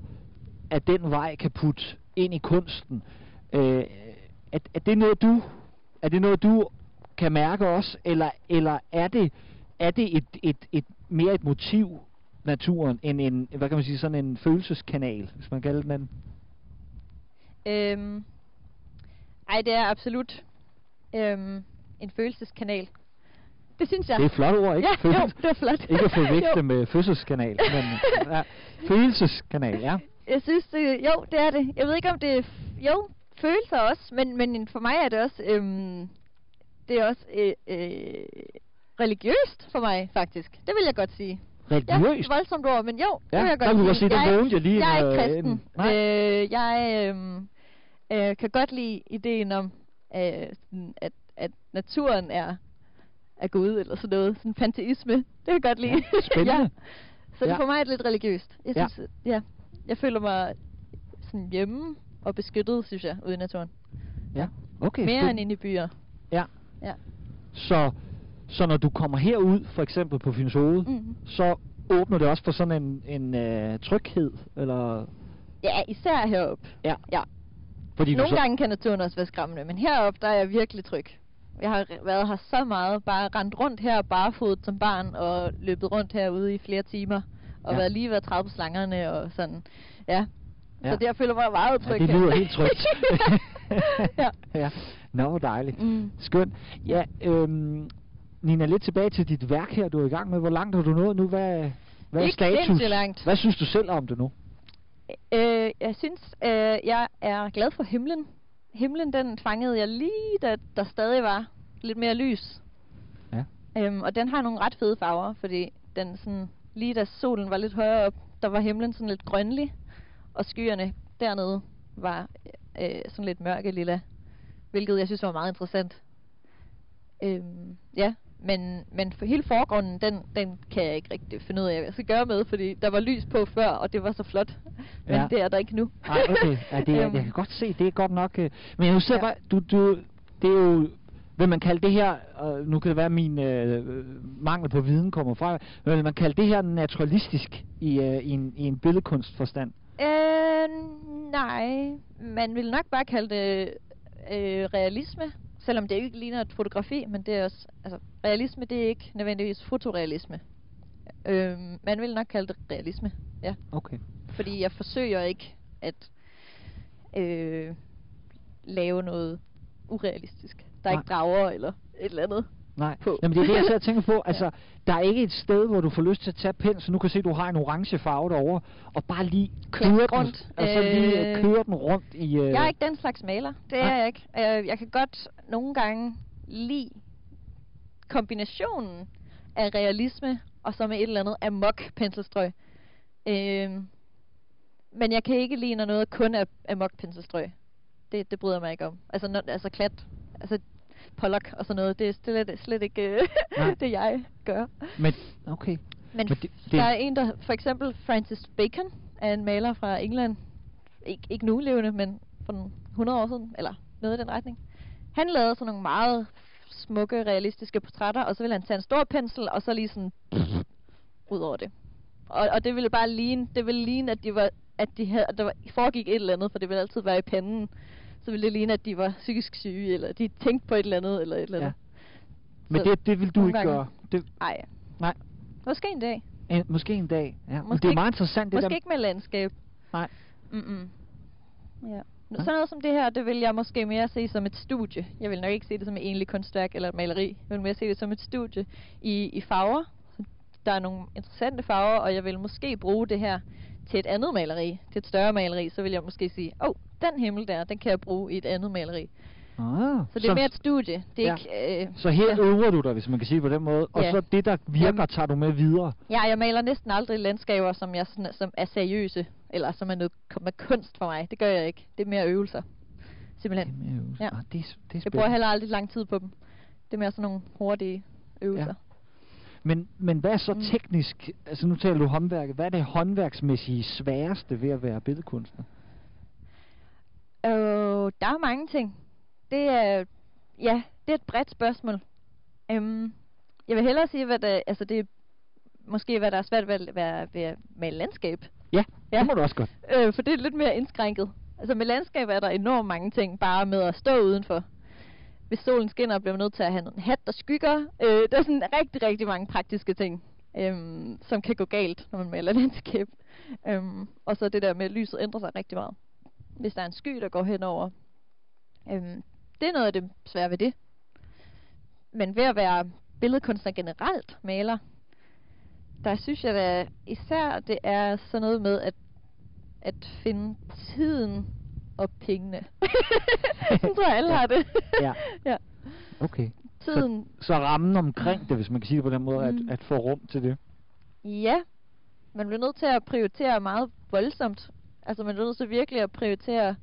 af den vej kan putte ind i kunsten. Øh, er, er det noget du er det noget du kan mærke også, eller, eller er det er det et, et, et mere et motiv naturen end en hvad kan man sige sådan en følelseskanal, hvis man kalder den en? Øhm, ej, det er absolut øhm, en følelseskanal. Det synes jeg. Det er et flot ord, ikke? Ja, jo, det var flot. ikke at forveksle [laughs] med fødselskanal, men [laughs] ja, følelseskanal, ja. Jeg synes, det, jo, det er det. Jeg ved ikke, om det er... Jo, følelser også, men, men for mig er det også... Øhm, det er også øh, øh, religiøst for mig, faktisk. Det vil jeg godt sige. Religiøst? Ja, voldsomt ord, men jo, Ja, det vil jeg godt sige. jeg sige, jeg, er- jeg lige Jeg er ikke øh, kristen. en- nej. øh, jeg øhm, øh, kan godt lide ideen om, øh, sådan, at, at naturen er, er Gud, eller sådan noget. Sådan panteisme. Det kan jeg godt lide. Ja, spændende. [laughs] ja. Så det Ja. for mig er det lidt religiøst. Jeg Ja. synes, ja. Jeg føler mig sådan hjemme og beskyttet, synes jeg, ude i naturen. Ja, okay. Mere spændende. end inde i byer. Ja. Ja. Så, så når du kommer herud, for eksempel på Fyns Hoved, Mhm. så åbner det også for sådan en, en øh, tryghed, eller... Ja, især heroppe. Ja. ja. Fordi Nogle så, gange kan naturen også være skræmmende, men heroppe der er jeg virkelig tryg. Jeg har re- været her så meget, bare rendt rundt her barefodet som barn, og løbet rundt herude i flere timer, og Ja. været lige ved at træde på slangerne og sådan. Ja. Ja. Så det, jeg føler mig meget Ja, tryg det her. lyder helt trygt. [laughs] ja. [laughs] ja. Nå, hvor dejligt. Mm. Skønt. Ja, øhm, Nina, lidt tilbage til dit værk her, du er i gang med. Hvor langt har du nået nu? Hvad, hvad er status? langt. Hvad synes du selv om det nu? Øh, jeg synes, øh, jeg er glad for himlen. Himlen, den fangede jeg lige, da der stadig var lidt mere lys. Ja. Øhm, og den har nogle ret fede farver, fordi den sådan, lige da solen var lidt højere op, der var himlen sådan lidt grønlig, og skyerne dernede var øh, sådan lidt mørke lilla, hvilket jeg synes var meget interessant. Øhm, ja, men, men for hele forgrunden, den, den kan jeg ikke rigtig finde ud af, hvad jeg skal gøre med, fordi der var lys på før, og det var så flot. Men Ja. det er der ikke nu. Nej, okay. Ja, det er, Øhm, jeg kan godt se, det er godt nok... Øh, men jeg sidder Ja. bare, du, du, det er jo... Vil man kalde det her, og nu kan det være, at min øh, mangel på viden kommer fra, vil man kalde det her naturalistisk i, øh, i, en, i en billedkunstforstand? Øh, nej, man vil nok bare kalde det øh, realisme, selvom det ikke ligner et fotografi, men det er også, altså, realisme det er ikke nødvendigvis fotorealisme. Øh, man vil nok kalde det realisme, ja. Okay. Fordi jeg forsøger ikke at øh, lave noget urealistisk. Der er Nej. ikke drager eller et eller andet. Nej, på. Jamen, det er det, jeg sidder og tænker på. [laughs] Altså, der er ikke et sted, hvor du får lyst til at tage pen, så nu kan se, at du har en orange farve derovre, og bare lige køre den, rundt. og så lige Øh, øh, køre den rundt i... Øh, Jeg er ikke den slags maler. Det er jeg ikke. Jeg, jeg kan godt nogle gange lide kombinationen af realisme og så med et eller andet amok penselstrøg. Øhm, men jeg kan ikke lide, når noget kun er amok penselstrøg. Det, det bryder jeg mig ikke om. Altså, når, altså klat, altså Pollock og sådan noget, det er slet, slet ikke øh, [laughs] det, jeg gør. Men, okay. Men, Men det- det, der er en, der for eksempel Francis Bacon er en maler fra England. Ik- ikke nu levende, men for nogle 100 år siden, eller noget i den retning. Han lavede sådan nogle meget smukke, realistiske portrætter, og så ville han tage en stor pensel, og så lige sådan ud over det. Og, og det ville bare ligne, det ville ligne, at de var, at de havde, at der var, foregik et eller andet, for det ville altid være i panden. Så ville det ligne, at de var psykisk syge, eller de tænkte på et eller andet, eller et eller Ja. andet. Men Så det, det vil du ikke gange- gøre. Det, Ej, nej, måske en dag. en, måske en dag. Ja. Men Måske det er ikke- meget interessant, det Måske der... ikke med landskab. Nej. Mm-mm. Ja. Ja. Sådan noget som det her, det vil jeg måske mere se som et studie. Jeg vil nok ikke se det som et egentligt kunstværk eller et maleri. Jeg vil mere se det som et studie i, i farver. Der er nogle interessante farver, og jeg vil måske bruge det her til et andet maleri, til et større maleri. Så vil jeg måske sige, åh, oh, den himmel der, den kan jeg bruge i et andet maleri. Ah, Så det er mere et studie. Det er Ja. ikke, øh, Så her ja. øver du dig, hvis man kan sige på den måde, og Ja. så det, der virker, Jamen. tager du med videre. Ja, jeg maler næsten aldrig landskaber, som, jeg som er seriøse, eller som er noget med kunst for mig. Det gør jeg ikke. Det er mere øvelser. Simpelthen. Det er, med øvelser. Ja. Ah, det, er, det er Jeg bruger heller aldrig lang tid på dem. Det er mere sådan nogle hurtige øvelser. Ja. Men, men hvad er så Mm. teknisk, altså nu taler du håndværket, hvad er det håndværksmæssige sværeste ved at være billedkunstner? Øh, der er mange ting. Det er, ja, det er et bredt spørgsmål. Øhm, jeg vil hellere sige, hvad der, altså det er måske, hvad der er svært ved, at- ved, ved male landskab. Ja, Ja. det må du også godt. Øh, for det er lidt mere indskrænket. Altså med landskab er der enormt mange ting, bare med at stå udenfor. Hvis solen skinner, bliver man nødt til at have en hat, der skygger. Øh, der er sådan rigtig, rigtig mange praktiske ting, øhm, som kan gå galt, når man maler [laughs] landskab. Øhm, og så det der med, at lyset ændrer sig rigtig meget. Hvis der er en sky, der går henover. Øhm, det er noget af det svære ved det. Men ved at være billedkunstner generelt, maler, der synes jeg da især, det er sådan noget med at, at finde tiden og pengene. [laughs] Sådan tror jeg, alle har det. Ja. ja. Okay. Tiden, Så rammen omkring det, hvis man kan sige det på den måde, Mm. at, at få rum til det. ja. Man bliver nødt til at prioritere meget voldsomt. Altså man bliver nødt til virkelig at prioritere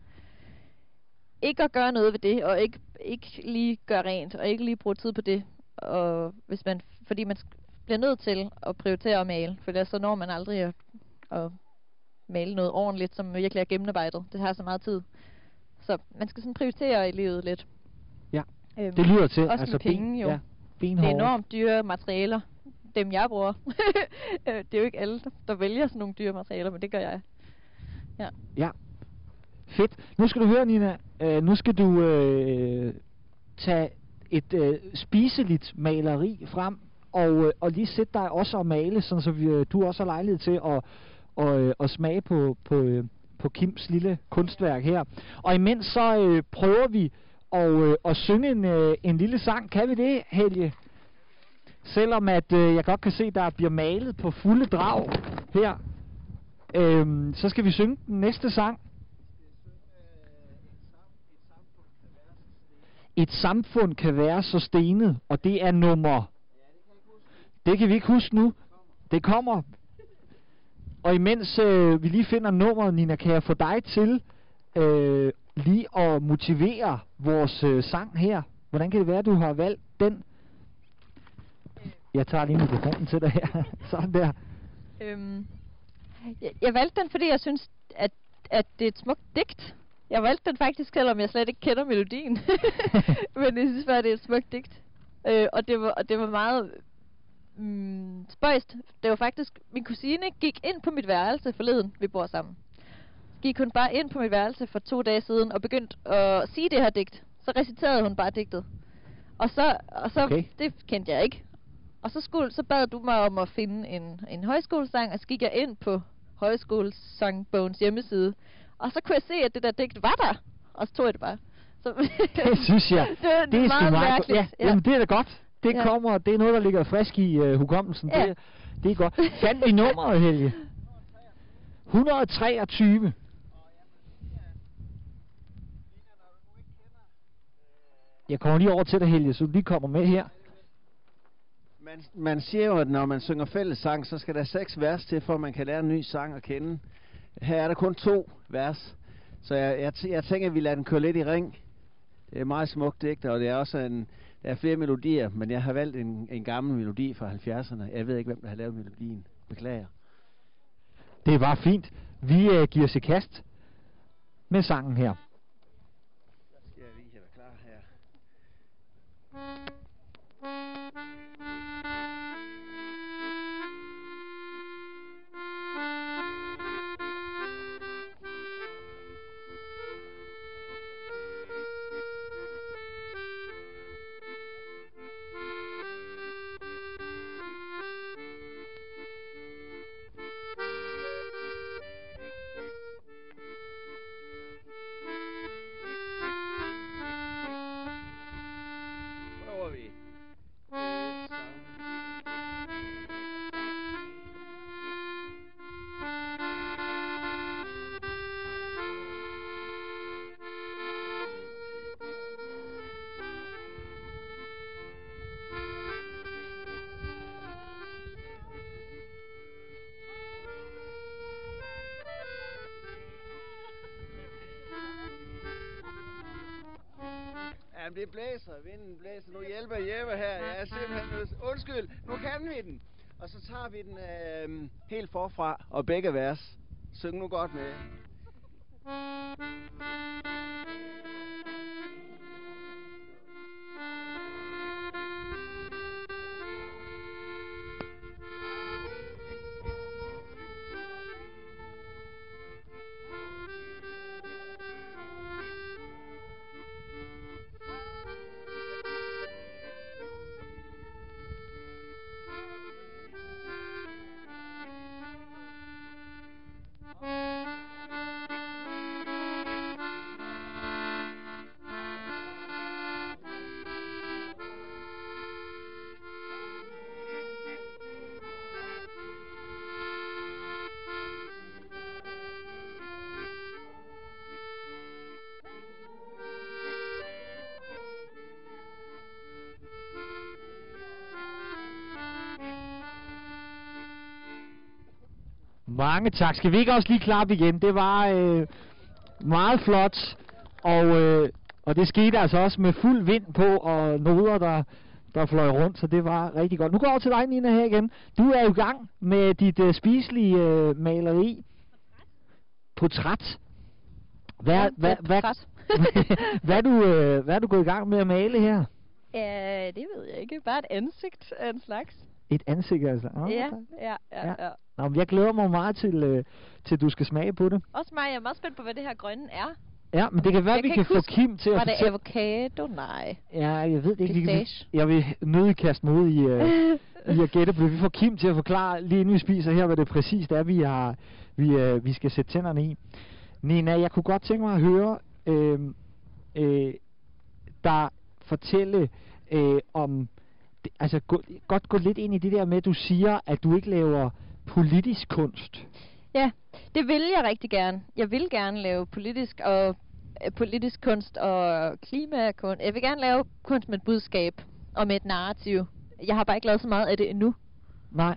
ikke at gøre noget ved det, og ikke, ikke lige gøre rent, og ikke lige bruge tid på det. Og hvis man, fordi man bliver nødt til at prioritere at male, for ellers så når man aldrig at, at male noget ordentligt, som virkelig er gennemarbejdet. Det har så meget tid. Så man skal sådan prioritere i livet lidt. Ja. Øhm, Det lyder til. Også altså penge, jo. Ja, det er enormt dyre materialer. Dem jeg bruger. [laughs] Øh, det er jo ikke alle, der vælger sådan nogle dyre materialer, men det gør jeg. Ja. Ja. Fedt. Nu skal du høre, Nina. Øh, nu skal du øh, tage et øh, spiseligt maleri frem, og, øh, og lige sætte dig også og male, sådan så vi, øh, du også har lejlighed til at, og, øh, at smage på, på, øh, på Kims lille kunstværk her. Og imens så øh, prøver vi at, øh, at synge en, øh, en lille sang. Kan vi det, Helge? Selvom at øh, jeg godt kan se, der bliver malet på fulde drag her. Øhm, så skal vi synge den næste sang. Et samfund kan være så stenet, og det er nummer... Det kan vi ikke huske nu. Det kommer. Og imens øh, vi lige finder nummeret, Nina, kan jeg få dig til øh, lige at motivere vores øh, sang her. Hvordan kan det være, at du har valgt den? Jeg tager lige mikrofonen til dig her. [laughs] Sådan der. Øhm, jeg, jeg valgte den, fordi jeg synes, at, at det er et smukt digt. Jeg valgte den faktisk, selvom jeg slet ikke kender melodien. [laughs] Men jeg synes bare, det er et smukt digt. Øh, og, det var, og det var meget mm, spøjst. Det var faktisk, min kusine gik ind på mit værelse forleden, vi bor sammen. Gik hun bare ind på mit værelse for to dage siden og begyndte at sige det her digt. Så reciterede hun bare digtet. Og så, og så Okay. det kendte jeg ikke. Og så, skulle, så bad du mig om at finde en, en højskolesang, og så gik jeg ind på højskolesangbogens hjemmeside. Og så kunne jeg se, at det der digt var der. Og så tog jeg det bare. Så [laughs] Det synes jeg. [laughs] det, er- det er meget meget mærkeligt. Ja, ja. Jamen, det er da godt. Det Ja. kommer, det er noget, der ligger frisk i uh, hukommelsen. Ja. Det, det er godt. Fandt vi nummeret, Helge? 123. Jeg kommer lige over til dig, Helge, så du lige kommer med her. Man, man siger jo, at når man synger fællessang, så skal der seks vers til, for at man kan lære en ny sang at kende. Her er der kun to vers, så jeg, jeg, jeg tænker, at vi lader den køre lidt i ring. Det er meget smukt digt, og det er også en, der er flere melodier, men jeg har valgt en, en gammel melodi fra 70'erne. Jeg ved ikke, hvem der har lavet melodien. Beklager. Det er bare fint. Vi uh, giver os i kast med sangen her. Jamen det blæser, vinden blæser. Nu hjælper Jeppe her. Jeg er simpelthen nødt Undskyld, nu kan vi den. Og så tager vi den øh, helt forfra, og begge vers. Syng nu godt med. Mange tak. Skal vi ikke også lige klappe igen? Det var øh, meget flot, og, øh, og det skete altså også med fuld vind på, og noder, der, der fløj rundt, så det var rigtig godt. Nu går jeg over til dig, Nina, her igen. Du er i gang med dit øh, spiselige øh, maleri. Portræt. Hvad, Ja, hvad, hvad, [laughs] hvad, er du, øh, hvad er du gået i gang med at male her? Ja, det ved jeg ikke. Bare et ansigt af en slags. Et ansigt, altså. Oh, Ja, ja, ja, Ja. ja. Nå, jeg glæder mig meget til, øh, til du skal smage på det. Også mig, jeg er meget spændt på, hvad det her grønne er. Ja, men det kan være, Jeg vi kan kan få Kim til at Var det fortælle... avocado? Nej. Ja, jeg ved det ikke. Pistache? Jeg vil nødig kaste mig ud i, øh, [laughs] i at gætte på det. Vi får Kim til at forklare, lige inden vi spiser her, hvad det præcist er, vi, har, vi, øh, vi skal sætte tænderne i. Nina, jeg kunne godt tænke mig at høre øh, øh, dig fortælle øh, om... Altså, gå, godt gå lidt ind i det der med, at du siger, at du ikke laver politisk kunst. Ja, det vil jeg rigtig gerne. Jeg vil gerne lave politisk og øh, politisk kunst og klimakunst. Jeg vil gerne lave kunst med et budskab og med et narrativ. Jeg har bare ikke lavet så meget af det endnu, Nej. men,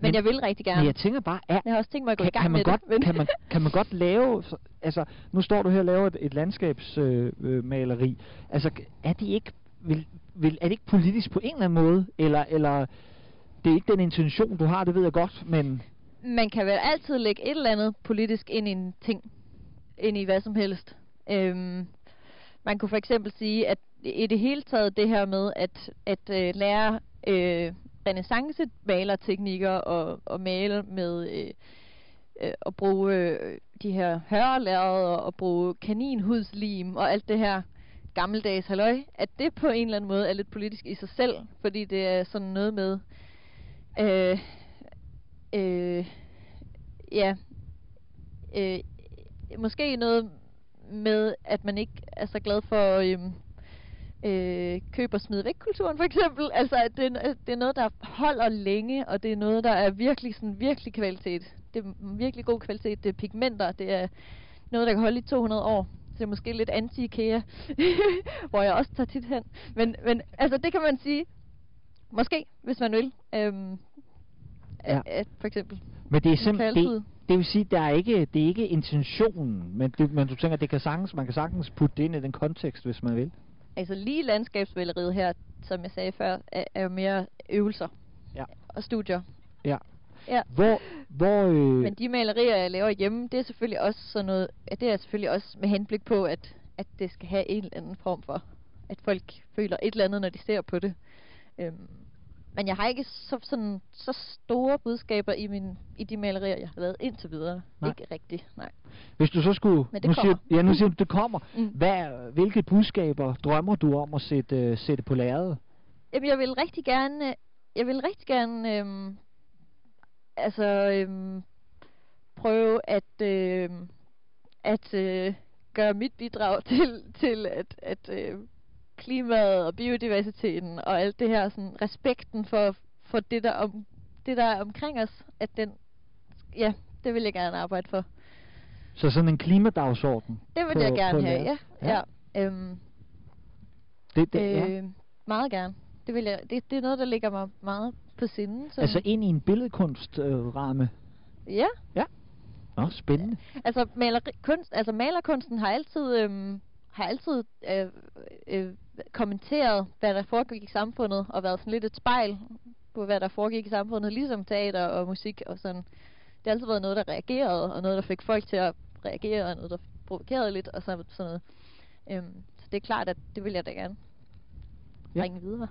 men jeg vil rigtig gerne. Men jeg tænker bare, er, Jeg har også tænkt mig at gå kan, i gang kan man med godt, det. Men kan, man, kan man godt lave, så- altså nu står du her og laver et, et landskabsmaleri, øh, maleri. altså er det ikke, vil, vil, er det ikke politisk på en eller anden måde, eller, eller det er ikke den intention, du har, det ved jeg godt, men... Man kan vel altid lægge et eller andet politisk ind i en ting. Ind i hvad som helst. Øhm, man kunne for eksempel sige, at i det hele taget det her med at, at øh, lære øh, renaissance malerteknikker og, og male med øh, øh, at bruge øh, de her hørlærreder og bruge kaninhudslim og alt det her gammeldags halløj, at det på en eller anden måde er lidt politisk i sig selv, fordi det er sådan noget med øh, øh, ja øh, måske noget med, at man ikke er så glad for øh, øh, køb og smid væk kulturen for eksempel. Altså, at det, det er noget, der holder længe, og det er noget, der er virkelig, sådan, virkelig kvalitet. Det er virkelig god kvalitet. Det er pigmenter. Det er noget, der kan holde i 200 år. Så det er måske lidt anti-IKEA, [laughs] hvor jeg også tager tit hen. Men, men altså, det kan man sige. Måske, hvis man vil. Øhm, ja. at, for eksempel. Men det er simpelthen, det, det vil sige, der er ikke, det er ikke intentionen, men, det, men du tænker, det kan sagtens, man kan sagtens putte det ind i den kontekst, hvis man vil. Altså lige landskabsmaleriet her, som jeg sagde før, er, er jo mere øvelser ja. og studier. Ja. Ja. Hvor, hvor, øh... Men de malerier, jeg laver hjemme, det er selvfølgelig også sådan noget, det er selvfølgelig også med henblik på, at, at det skal have en eller anden form for, at folk føler et eller andet, når de ser på det. Øhm, men jeg har ikke så, sådan, så store budskaber i, min, i de malerier, jeg har lavet indtil videre. Nej. Ikke rigtigt, nej. Hvis du så skulle... Men det nu kommer. Siger, ja, nu siger du, det kommer. Mm. Hvad, hvilke budskaber drømmer du om at sætte, uh, sætte på lærredet? Jamen, jeg vil rigtig gerne... Jeg vil rigtig gerne... Øhm, altså... Øhm, prøve at... Øhm, at øh, gøre mit bidrag [laughs] til, til at, at øh, klimaet og biodiversiteten og alt det her, sådan respekten for, for det, der om, det, der er omkring os, at den, ja, det vil jeg gerne arbejde for. Så sådan en klimadagsorden? Det vil på, jeg gerne have, ja. ja. ja. Øhm, det, det, øh, ja. Meget gerne. Det, vil jeg, det, det er noget, der ligger mig meget på sinde. Så. Altså ind i en billedkunstramme? Øh, ja. Ja. Nå, spændende. Altså, maler, kunst, altså malerkunsten har altid, øhm, har altid øh, øh, kommenteret, hvad der foregik i samfundet, og været sådan lidt et spejl på, hvad der foregik i samfundet, ligesom teater og musik og sådan. Det har altid været noget, der reagerede, og noget, der fik folk til at reagere, og noget, der provokerede lidt, og sådan, sådan noget. Øhm, så det er klart, at det vil jeg da gerne ja. bringe videre.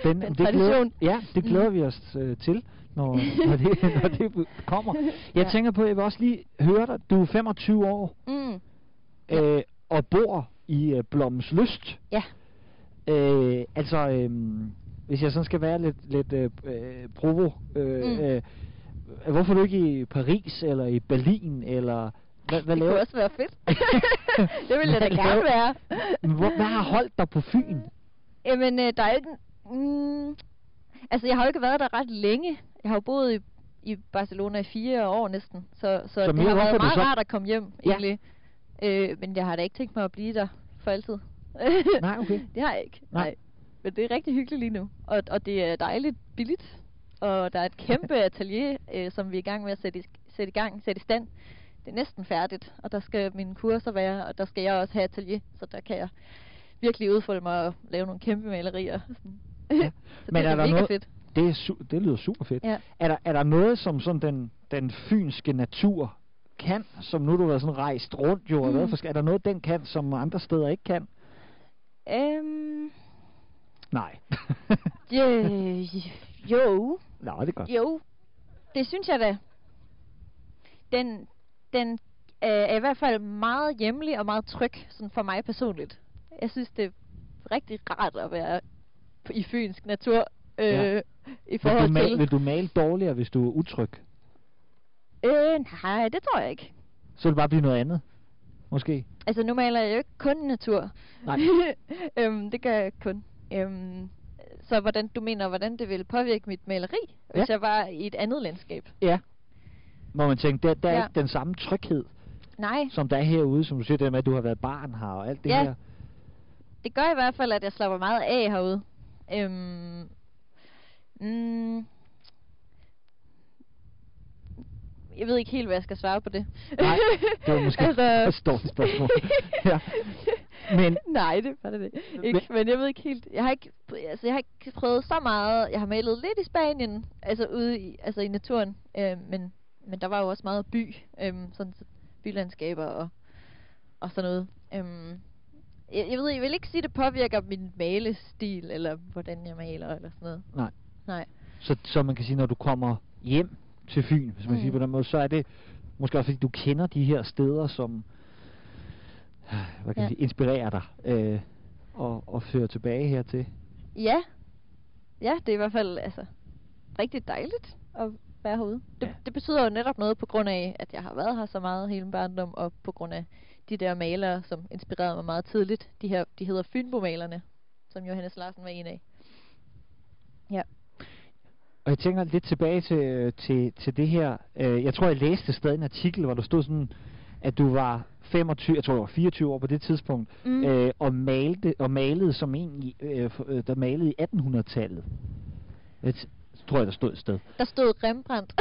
Spændende. [laughs] Den det glæder, ja, det glæder mm. vi os øh, til, når, [laughs] når, det, når det kommer. [laughs] Jeg ja. tænker på, jeg vil også lige høre dig. Du er 25 år, mm. øh, og bor i øh, Blommens Lyst. Ja. Øh, altså, øh, hvis jeg sådan skal være lidt, lidt øh, øh, provo, øh, mm. øh, hvorfor er du ikke i Paris, eller i Berlin, eller... Hvad, hvad det laver? kunne også være fedt. det ville jeg da gerne være. Hvor, hvad har holdt dig på Fyn? Jamen, øh, der er ikke... Mm, altså, jeg har jo ikke været der ret længe. Jeg har jo boet i, i Barcelona i fire år næsten. Så, så, så det har været meget så... rart at komme hjem, ja. egentlig. Øh, men jeg har da ikke tænkt mig at blive der for altid. [laughs] Nej, okay. det har jeg ikke. Nej. Nej. Men det er rigtig hyggeligt lige nu. Og, og det er dejligt billigt. Og der er et kæmpe [laughs] atelier, øh, som vi er i gang med at sætte i, sætte i gang, sætte i stand. Det er næsten færdigt, og der skal mine kurser være, og der skal jeg også have atelier, så der kan jeg virkelig udfolde mig og lave nogle kæmpe malerier. Ja. [laughs] så Men det er, er der mega noget, fedt. Det, er su- det lyder super fedt. Ja. Er, der, er der noget, som sådan den, den fynske natur kan, som nu du har sådan rejst rundt jo, mm. og er der noget, den kan, som andre steder ikke kan? Um, Nej. jo. [laughs] jo. Nå, det er godt. Jo, det synes jeg da. Den, den er i hvert fald meget hjemlig og meget tryg, sådan for mig personligt. Jeg synes, det er rigtig rart at være i fynsk natur. Øh, ja. i forhold vil du, male, til... vil du male dårligere, hvis du er utryg? Øh, nej, det tror jeg ikke. Så vil det bare blive noget andet? Måske? Altså, nu maler jeg jo ikke kun natur. Nej. [laughs] øhm, det gør jeg kun. Øhm, så hvordan du mener, hvordan det vil påvirke mit maleri, hvis ja. jeg var i et andet landskab? Ja. Må man tænke, der, der er ja. ikke den samme tryghed, Nej. som der er herude, som du siger, det med, at du har været barn her og alt det ja. her. Det gør i hvert fald, at jeg slapper meget af herude. Øhm, mm, jeg ved ikke helt, hvad jeg skal svare på det. Nej, det var måske [laughs] altså... et stort spørgsmål. [laughs] ja. Men, Nej, det var det ikke. Men, men jeg ved ikke helt... Jeg har ikke, altså, jeg har ikke prøvet så meget. Jeg har malet lidt i Spanien, altså ude i, altså i naturen. Øh, men, men der var jo også meget by, øh, sådan bylandskaber og, og sådan noget. Øh, jeg, jeg ved, jeg vil ikke sige, at det påvirker min malestil, eller hvordan jeg maler, eller sådan noget. Nej. Nej. Så, så man kan sige, når du kommer hjem til Fyn, hvis man mm. siger på den måde, så er det måske også fordi, du kender de her steder, som hvad kan ja. sige, inspirerer dig øh, og, og fører tilbage hertil. Ja. Ja, det er i hvert fald altså, rigtig dejligt at være herude. Det, ja. det betyder jo netop noget på grund af, at jeg har været her så meget hele min barndom, og på grund af de der malere, som inspirerede mig meget tidligt. De her, de hedder Fynbo-malerne, som Johannes Larsen var en af. Ja. Og jeg tænker lidt tilbage til, til, til det her. Øh, jeg tror, jeg læste stadig en artikel, hvor der stod sådan, at du var 25, jeg tror det var 24 år på det tidspunkt, mm. øh, og, malte, og malede som en, i, øh, øh der malede i 1800-tallet tror jeg, der stod et sted. Der stod Rembrandt.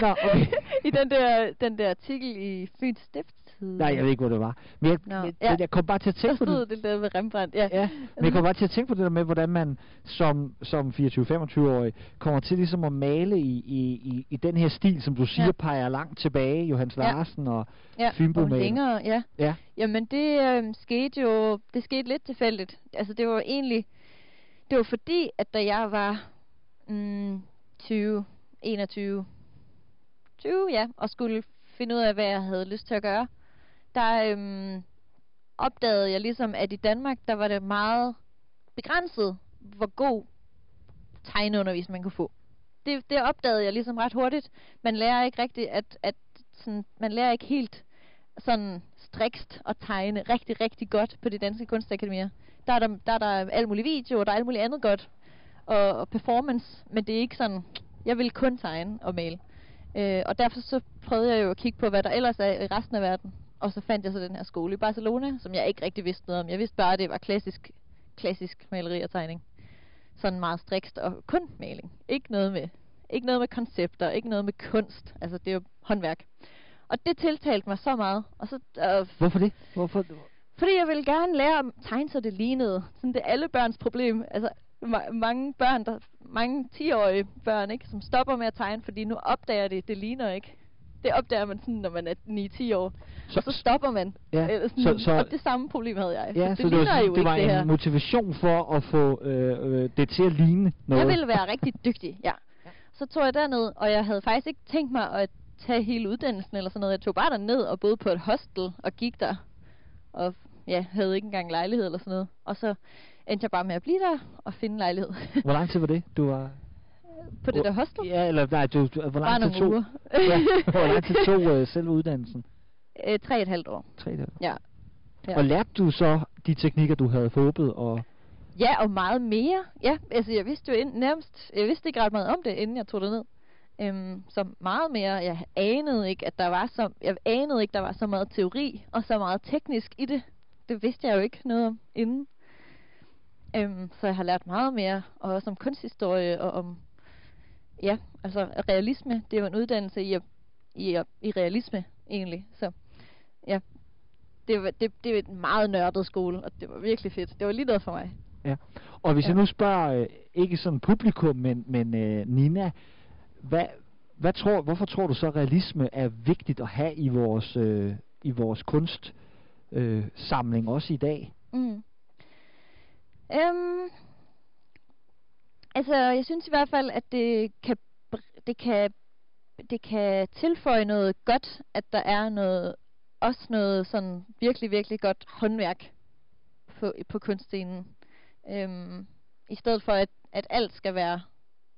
Nå, okay. [laughs] I den der, den der artikel i Fyns Stift. Nej, jeg ved ikke, hvor det var. Men jeg, Nå, jeg, ja. jeg kom bare til at tænke på det. Der stod det der med Rembrandt, ja. ja. Men jeg kom bare til at tænke på det der med, hvordan man som, som 24-25-årig kommer til ligesom at male i, i, i, i den her stil, som du siger, ja. peger langt tilbage, Johannes ja. Larsen og ja. Fynbo og længere, ja. ja. Jamen det øh, skete jo, det skete lidt tilfældigt. Altså det var egentlig, det var fordi, at da jeg var mm, 20, 21, 20, ja, og skulle finde ud af, hvad jeg havde lyst til at gøre, der øhm, opdagede jeg ligesom, at i Danmark, der var det meget begrænset, hvor god tegneundervisning man kunne få. Det, det opdagede jeg ligesom ret hurtigt. Man lærer ikke rigtigt, at, at sådan, man lærer ikke helt sådan strikst at tegne rigtig, rigtig godt på de danske kunstakademier. Der er der, der, er der alt muligt video, og der er alt muligt andet godt, og performance, men det er ikke sådan, jeg vil kun tegne og male. Øh, og derfor så prøvede jeg jo at kigge på, hvad der ellers er i resten af verden. Og så fandt jeg så den her skole i Barcelona, som jeg ikke rigtig vidste noget om. Jeg vidste bare, at det var klassisk, klassisk maleri og tegning. Sådan meget strikst og kun maling. Ikke noget med, ikke noget med koncepter, ikke noget med kunst. Altså, det er jo håndværk. Og det tiltalte mig så meget. Og så, øh, Hvorfor det? Hvorfor? Fordi jeg ville gerne lære at tegne, så det lignede. Sådan det er alle børns problem. Altså, ma- mange børn, der, mange 10-årige børn, ikke, som stopper med at tegne, fordi nu opdager det, det ligner ikke. Det opdager man sådan, når man er 9-10 år. Så, og så stopper man. Ja, Eller sådan, så, så, og det samme problem havde jeg. Ja, det så det var, jo det var ikke en det her. motivation for at få øh, øh, det til at ligne noget. Jeg ville være rigtig dygtig, ja. Så tog jeg derned, og jeg havde faktisk ikke tænkt mig at tage hele uddannelsen eller sådan noget. Jeg tog bare derned og boede på et hostel og gik der. Og ja, havde ikke engang lejlighed eller sådan noget. Og så endte jeg bare med at blive der og finde lejlighed. [laughs] hvor lang tid var det, du var... På det der hostel? Ja, eller nej, du, du hvor lang tid tog... ja, [laughs] hvor lang tid tog uh, selve uddannelsen? Øh, tre et halvt år. Tre et halvt år. Ja. ja. Og lærte du så de teknikker, du havde håbet og... Ja, og meget mere. Ja, altså jeg vidste jo ind, nærmest, jeg vidste ikke ret meget om det, inden jeg tog det ned. Øhm, så meget mere, jeg anede ikke, at der var så, jeg anede ikke, der var så meget teori og så meget teknisk i det. Det vidste jeg jo ikke noget om inden. Øhm, så jeg har lært meget mere, og også om kunsthistorie, og om, ja, altså realisme. Det er jo en uddannelse i, i, i realisme, egentlig. Så ja, det var, det, det var en meget nørdet skole, og det var virkelig fedt. Det var lige noget for mig. Ja, og hvis ja. jeg nu spørger, øh, ikke sådan publikum, men, men øh, Nina, hvad, hvad tror, hvorfor tror du så, at realisme er vigtigt at have i vores, øh, i vores kunstsamling, øh, samling, også i dag? Mm. Øhm, altså, jeg synes i hvert fald, at det kan, det kan, det kan tilføje noget godt, at der er noget, også noget sådan virkelig, virkelig godt håndværk på, på kunstscenen. Øhm, I stedet for, at, at alt skal være,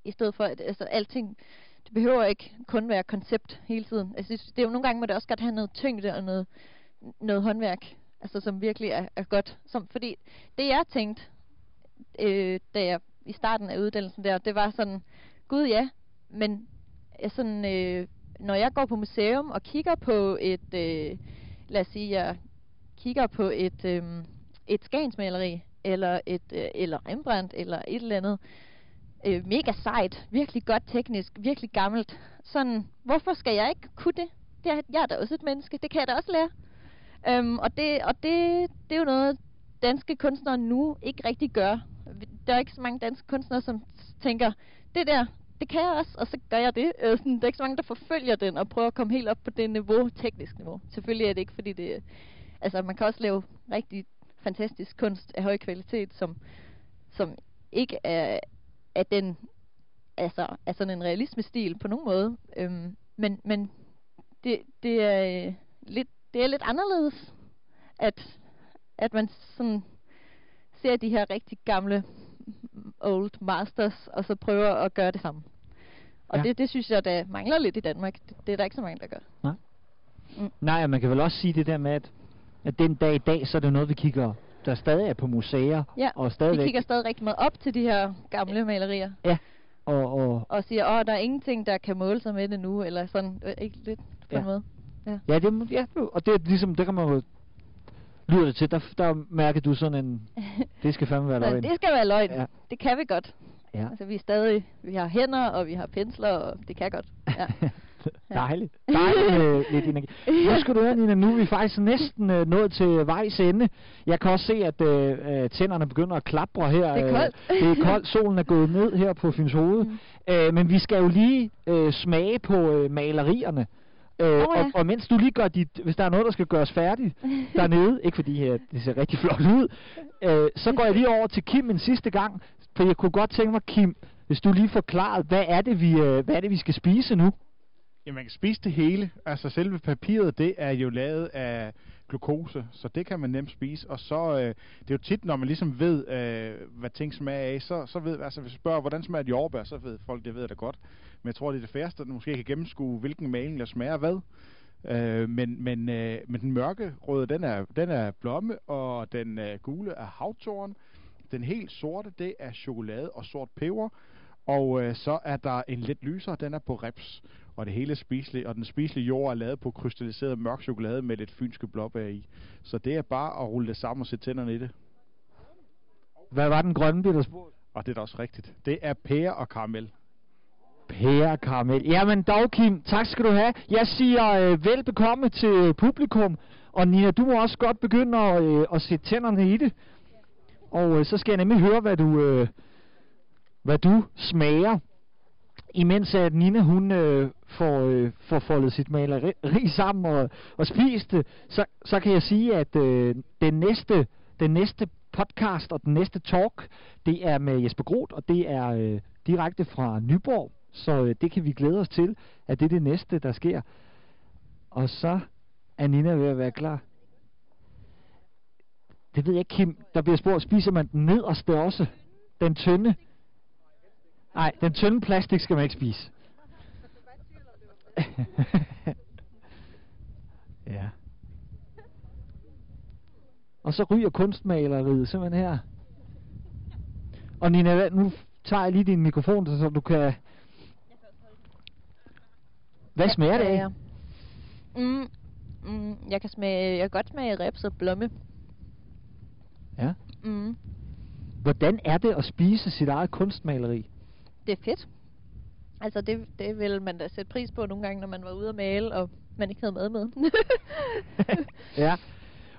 i stedet for, at altså, alting, det behøver ikke kun være koncept hele tiden. Altså, det er jo nogle gange, må det også godt have noget tyngde og noget, noget håndværk, altså, som virkelig er, er godt. Som, fordi det jeg tænkte, øh, da jeg i starten af uddannelsen der, det var sådan, gud ja, men jeg sådan, øh, når jeg går på museum og kigger på et, øh, lad os sige, jeg kigger på et, øh, et skansmaleri, eller et øh, eller Rembrandt, eller et eller andet, øh, mega sejt, virkelig godt teknisk, virkelig gammelt. Sådan, hvorfor skal jeg ikke kunne det? det er, jeg er da også et menneske, det kan jeg da også lære. Øhm, og det, og det, det er jo noget, danske kunstnere nu ikke rigtig gør. Der er ikke så mange danske kunstnere, som tænker, det der, det kan jeg også, og så gør jeg det. Øh, sådan, der er ikke så mange, der forfølger den og prøver at komme helt op på det niveau, teknisk niveau. Selvfølgelig er det ikke, fordi det... Altså, man kan også lave rigtig fantastisk kunst af høj kvalitet, som, som ikke er, er den altså, er sådan en realismestil på nogen måde. Øhm, men men det, det, er, øh, lidt, det er lidt anderledes, at, at man sådan ser de her rigtig gamle old masters, og så prøver at gøre det samme. Og ja. det, det synes jeg, der mangler lidt i Danmark. Det, det er der ikke så mange, der gør. Nej. Mm. Nej, og man kan vel også sige det der med, at, at den dag i dag, så er det noget, vi kigger, der stadig er på museer. Ja, og stadigvæk. vi kigger stadig rigtig meget op til de her gamle malerier. Ja, og, og, og siger, åh, der er ingenting, der kan måle sig med det nu, eller sådan, øh, ikke lidt på ja. en måde. Ja, ja, det, ja, og det er ligesom, det kan man jo lyder det til, der, der mærker du sådan en, [laughs] det skal fandme være løgn. det skal være løgn. Ja. Det kan vi godt. Ja. Altså, vi er stadig, vi har hænder, og vi har pensler, og det kan godt. Ja. [laughs] Dejligt. [laughs] Dejligt øh, lidt energi. Nu skal du høre, Nina, nu er vi faktisk næsten øh, nået til vejs ende. Jeg kan også se, at øh, øh tænderne begynder at klapre her. Det er koldt. Øh, det er koldt. Solen er gået ned her på Fyns Hoved. Mm. Øh, men vi skal jo lige øh, smage på øh, malerierne. Øh, oh, ja. og, og mens du lige gør dit, hvis der er noget, der skal gøres færdigt [laughs] dernede, ikke fordi her, det ser rigtig flot ud, øh, så går jeg lige over til Kim en sidste gang, for jeg kunne godt tænke mig, Kim, hvis du lige forklarer, hvad er det, vi, øh, hvad er det, vi skal spise nu? Ja, man kan spise det hele. Altså selve papiret, det er jo lavet af glukose, så det kan man nemt spise. Og så, øh, det er jo tit, når man ligesom ved, øh, hvad ting smager af, så, så ved, altså hvis du spørger, hvordan smager de jordbær, så ved folk, det ved det godt. Men jeg tror, det er det færreste, der måske kan gennemskue, hvilken maling der smager hvad. Øh, men, men, øh, men den mørke røde, den er, den er blomme, og den øh, gule er havtorn. Den helt sorte, det er chokolade og sort peber. Og øh, så er der en lidt lysere, den er på reps. Og det hele spiselige, og den spiselige jord er lavet på krystalliseret mørk chokolade med lidt fynske blåbær i. Så det er bare at rulle det sammen og sætte tænderne i det. Hvad var den grønne, bliver der spurgt? Og det er da også rigtigt. Det er pære og karamel. Pære karamel. Jamen dog, Kim, tak skal du have. Jeg siger øh, velbekomme til øh, publikum. Og Nina, du må også godt begynde at, øh, at sætte tænderne i det. Og øh, så skal jeg nemlig høre, hvad du, øh, hvad du smager. Imens at Nina, hun øh, får, øh, får foldet sit maleri [laughs] sammen og, og spist det, så, så kan jeg sige, at øh, den, næste, den næste podcast og den næste talk, det er med Jesper Groth, og det er øh, direkte fra Nyborg. Så øh, det kan vi glæde os til, at det er det næste, der sker. Og så er Nina ved at være klar. Det ved jeg ikke, Kim. Der bliver spurgt, spiser man den nederste også? Den tynde? Nej, den tynde plastik skal man ikke spise. [laughs] ja. Og så ryger kunstmaleriet simpelthen her. Og Nina, nu tager jeg lige din mikrofon, så du kan... Hvad smager det af? Mm, mm, jeg kan smage, jeg kan godt smage reps og blomme. Ja. Mm. Hvordan er det at spise sit eget kunstmaleri? Det er fedt. Altså, det, det vil man da sætte pris på nogle gange, når man var ude at male, og man ikke havde mad med. [laughs] ja.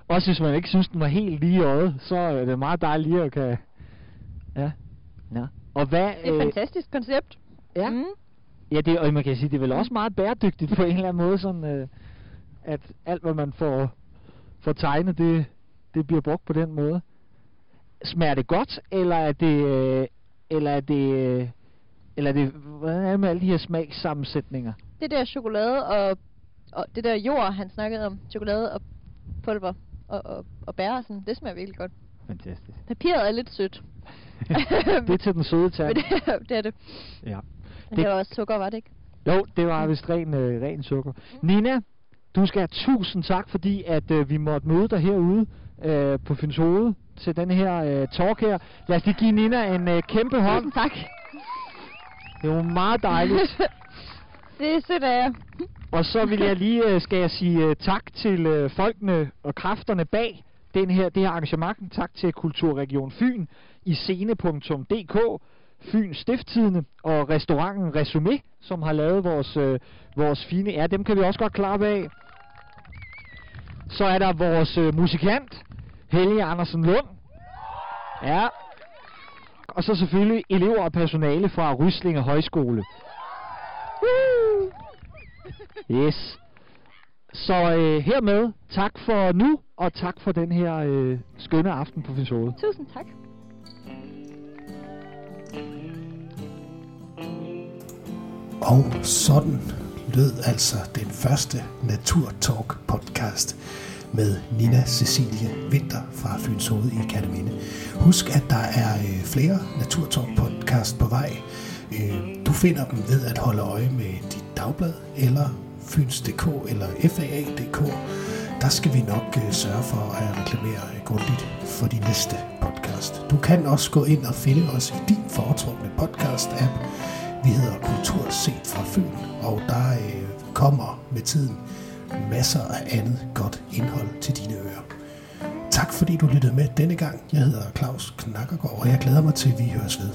Også hvis man ikke synes, den var helt lige i øjet, så er det meget dejligt lige at kan... Ja. ja. Og hvad, det er et øh, fantastisk koncept. Ja. Mm. Ja, det, og man kan sige, det er vel også meget bæredygtigt på en eller anden måde, sådan, øh, at alt, hvad man får, får tegnet, det, det bliver brugt på den måde. Smager det godt, eller er det, øh, eller er det, øh, eller er det, hvordan er det med alle de her smagssammensætninger? Det der chokolade og, og det der jord, han snakkede om, chokolade og pulver og, og, og bær, sådan, det smager virkelig godt. Fantastisk. Papiret er lidt sødt. [laughs] det er til den søde [laughs] tand. det, det er det. Ja. Men det, det var også sukker, var det ikke? Jo, det var vist ren, øh, ren sukker. Mm. Nina, du skal have tusind tak, fordi at øh, vi måtte møde dig herude øh, på Fyns Hoved til den her øh, talk her. Lad os lige give Nina en øh, kæmpe hånd. Tusind tak. Det var meget dejligt. [laughs] det er sødt af jer. Og så vil jeg lige, øh, skal jeg sige uh, tak til uh, folkene og kræfterne bag den her, det her arrangement. Tak til Kulturregion Fyn i scene.dk, Fyn Stifttidene og restauranten Resumé, som har lavet vores, øh, vores fine Ja, Dem kan vi også godt klare af. Så er der vores øh, musikant, Helge Andersen Lund. Ja. Og så selvfølgelig elever og personale fra Ryslinge Højskole. Woo! Yes. Så øh, hermed tak for nu, og tak for den her øh, skønne aften på Finsode. Tusind tak. Og sådan lød altså den første Naturtalk podcast med Nina Cecilie Vinter fra Fyns Hoved i Katteminde. Husk, at der er øh, flere Naturtalk podcast på vej. Øh, du finder dem ved at holde øje med dit dagblad eller Fyns.dk eller FAA.dk. Der skal vi nok øh, sørge for at reklamere grundigt for de næste podcast. Du kan også gå ind og finde os i din foretrukne podcast-app. Vi hedder Kultur set fra Fyn, og der øh, kommer med tiden masser af andet godt indhold til dine ører. Tak fordi du lyttede med denne gang. Jeg hedder Claus Knakkergaard, og jeg glæder mig til, at vi høres ved.